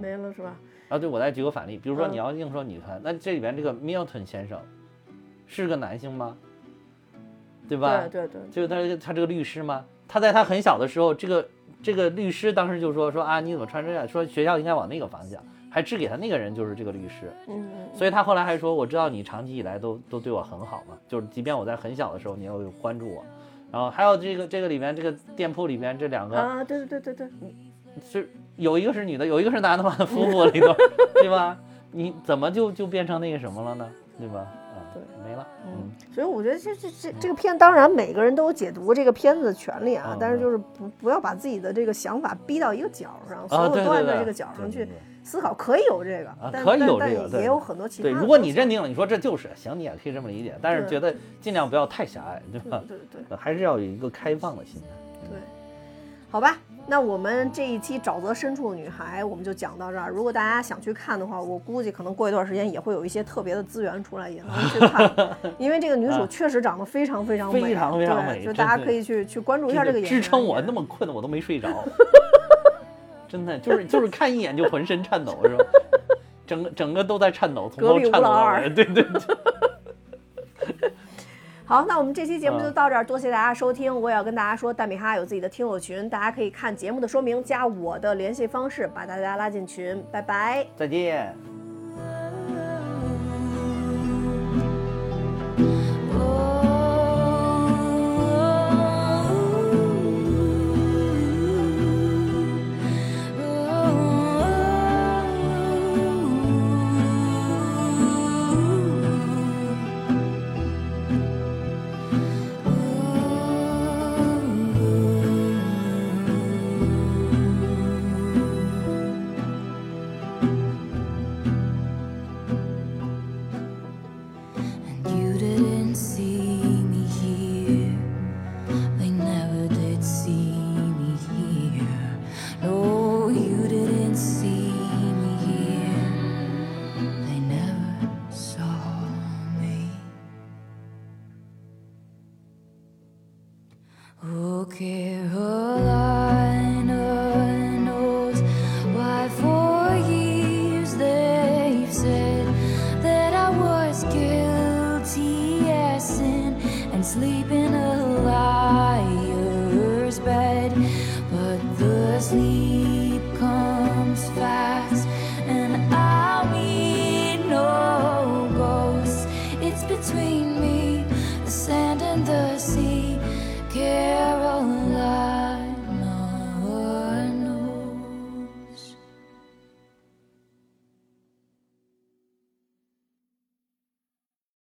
没了是吧？啊，对，我再举个反例，比如说嗯你要硬说女团，那这里边这个 Milton 先生是个男性吗？对吧？对对对，就是他他这个律师吗？他在他很小的时候，这个这个律师当时就说说啊，你怎么穿这样？说学校应该往那个方向，还指给他那个人就是这个律师。嗯嗯所以他后来还说，我知道你长期以来都都对我很好嘛，就是即便我在很小的时候，你要有关注我。然后还有这个这个里面这个店铺里面这两个啊，对对对对对，是有一个是女的，有一个是男的嘛，*laughs* 夫妇里头，*laughs* 对吧？你怎么就就变成那个什么了呢？对吧？啊，对，没了。嗯，所以我觉得这这这这个片，当然每个人都有解读这个片子的权利啊嗯，但是就是不不要把自己的这个想法逼到一个角儿上，所啊，有对对对，都按照这个角上去对对对思考，可以有这个，但可以有这个也有很多其他对，的如果你认定了，你说这就是行，你也可以这么理解，但是觉得尽量不要太狭隘，对吧？对对对还是要有一个开放的心态。对，好吧。那我们这一期《沼泽深处的女孩》我们就讲到这儿。如果大家想去看的话，我估计可能过一段时间也会有一些特别的资源出来，也能去看。*laughs* 因为这个女主啊确实长得非常非常美，非常非常美就大家可以去去关注一下这个演员。支撑我那么困的我都没睡着，真的就是就是看一眼就浑身颤抖，是吧？整个整个都在颤抖，从隔壁头颤抖到吴老二尾。对对对。*laughs* 好，那我们这期节目就嗯到这儿，多谢大家收听。我也要跟大家说，蛋米哈有自己的听友群，大家可以看节目的说明，加我的联系方式，把大家拉进群。拜拜。再见。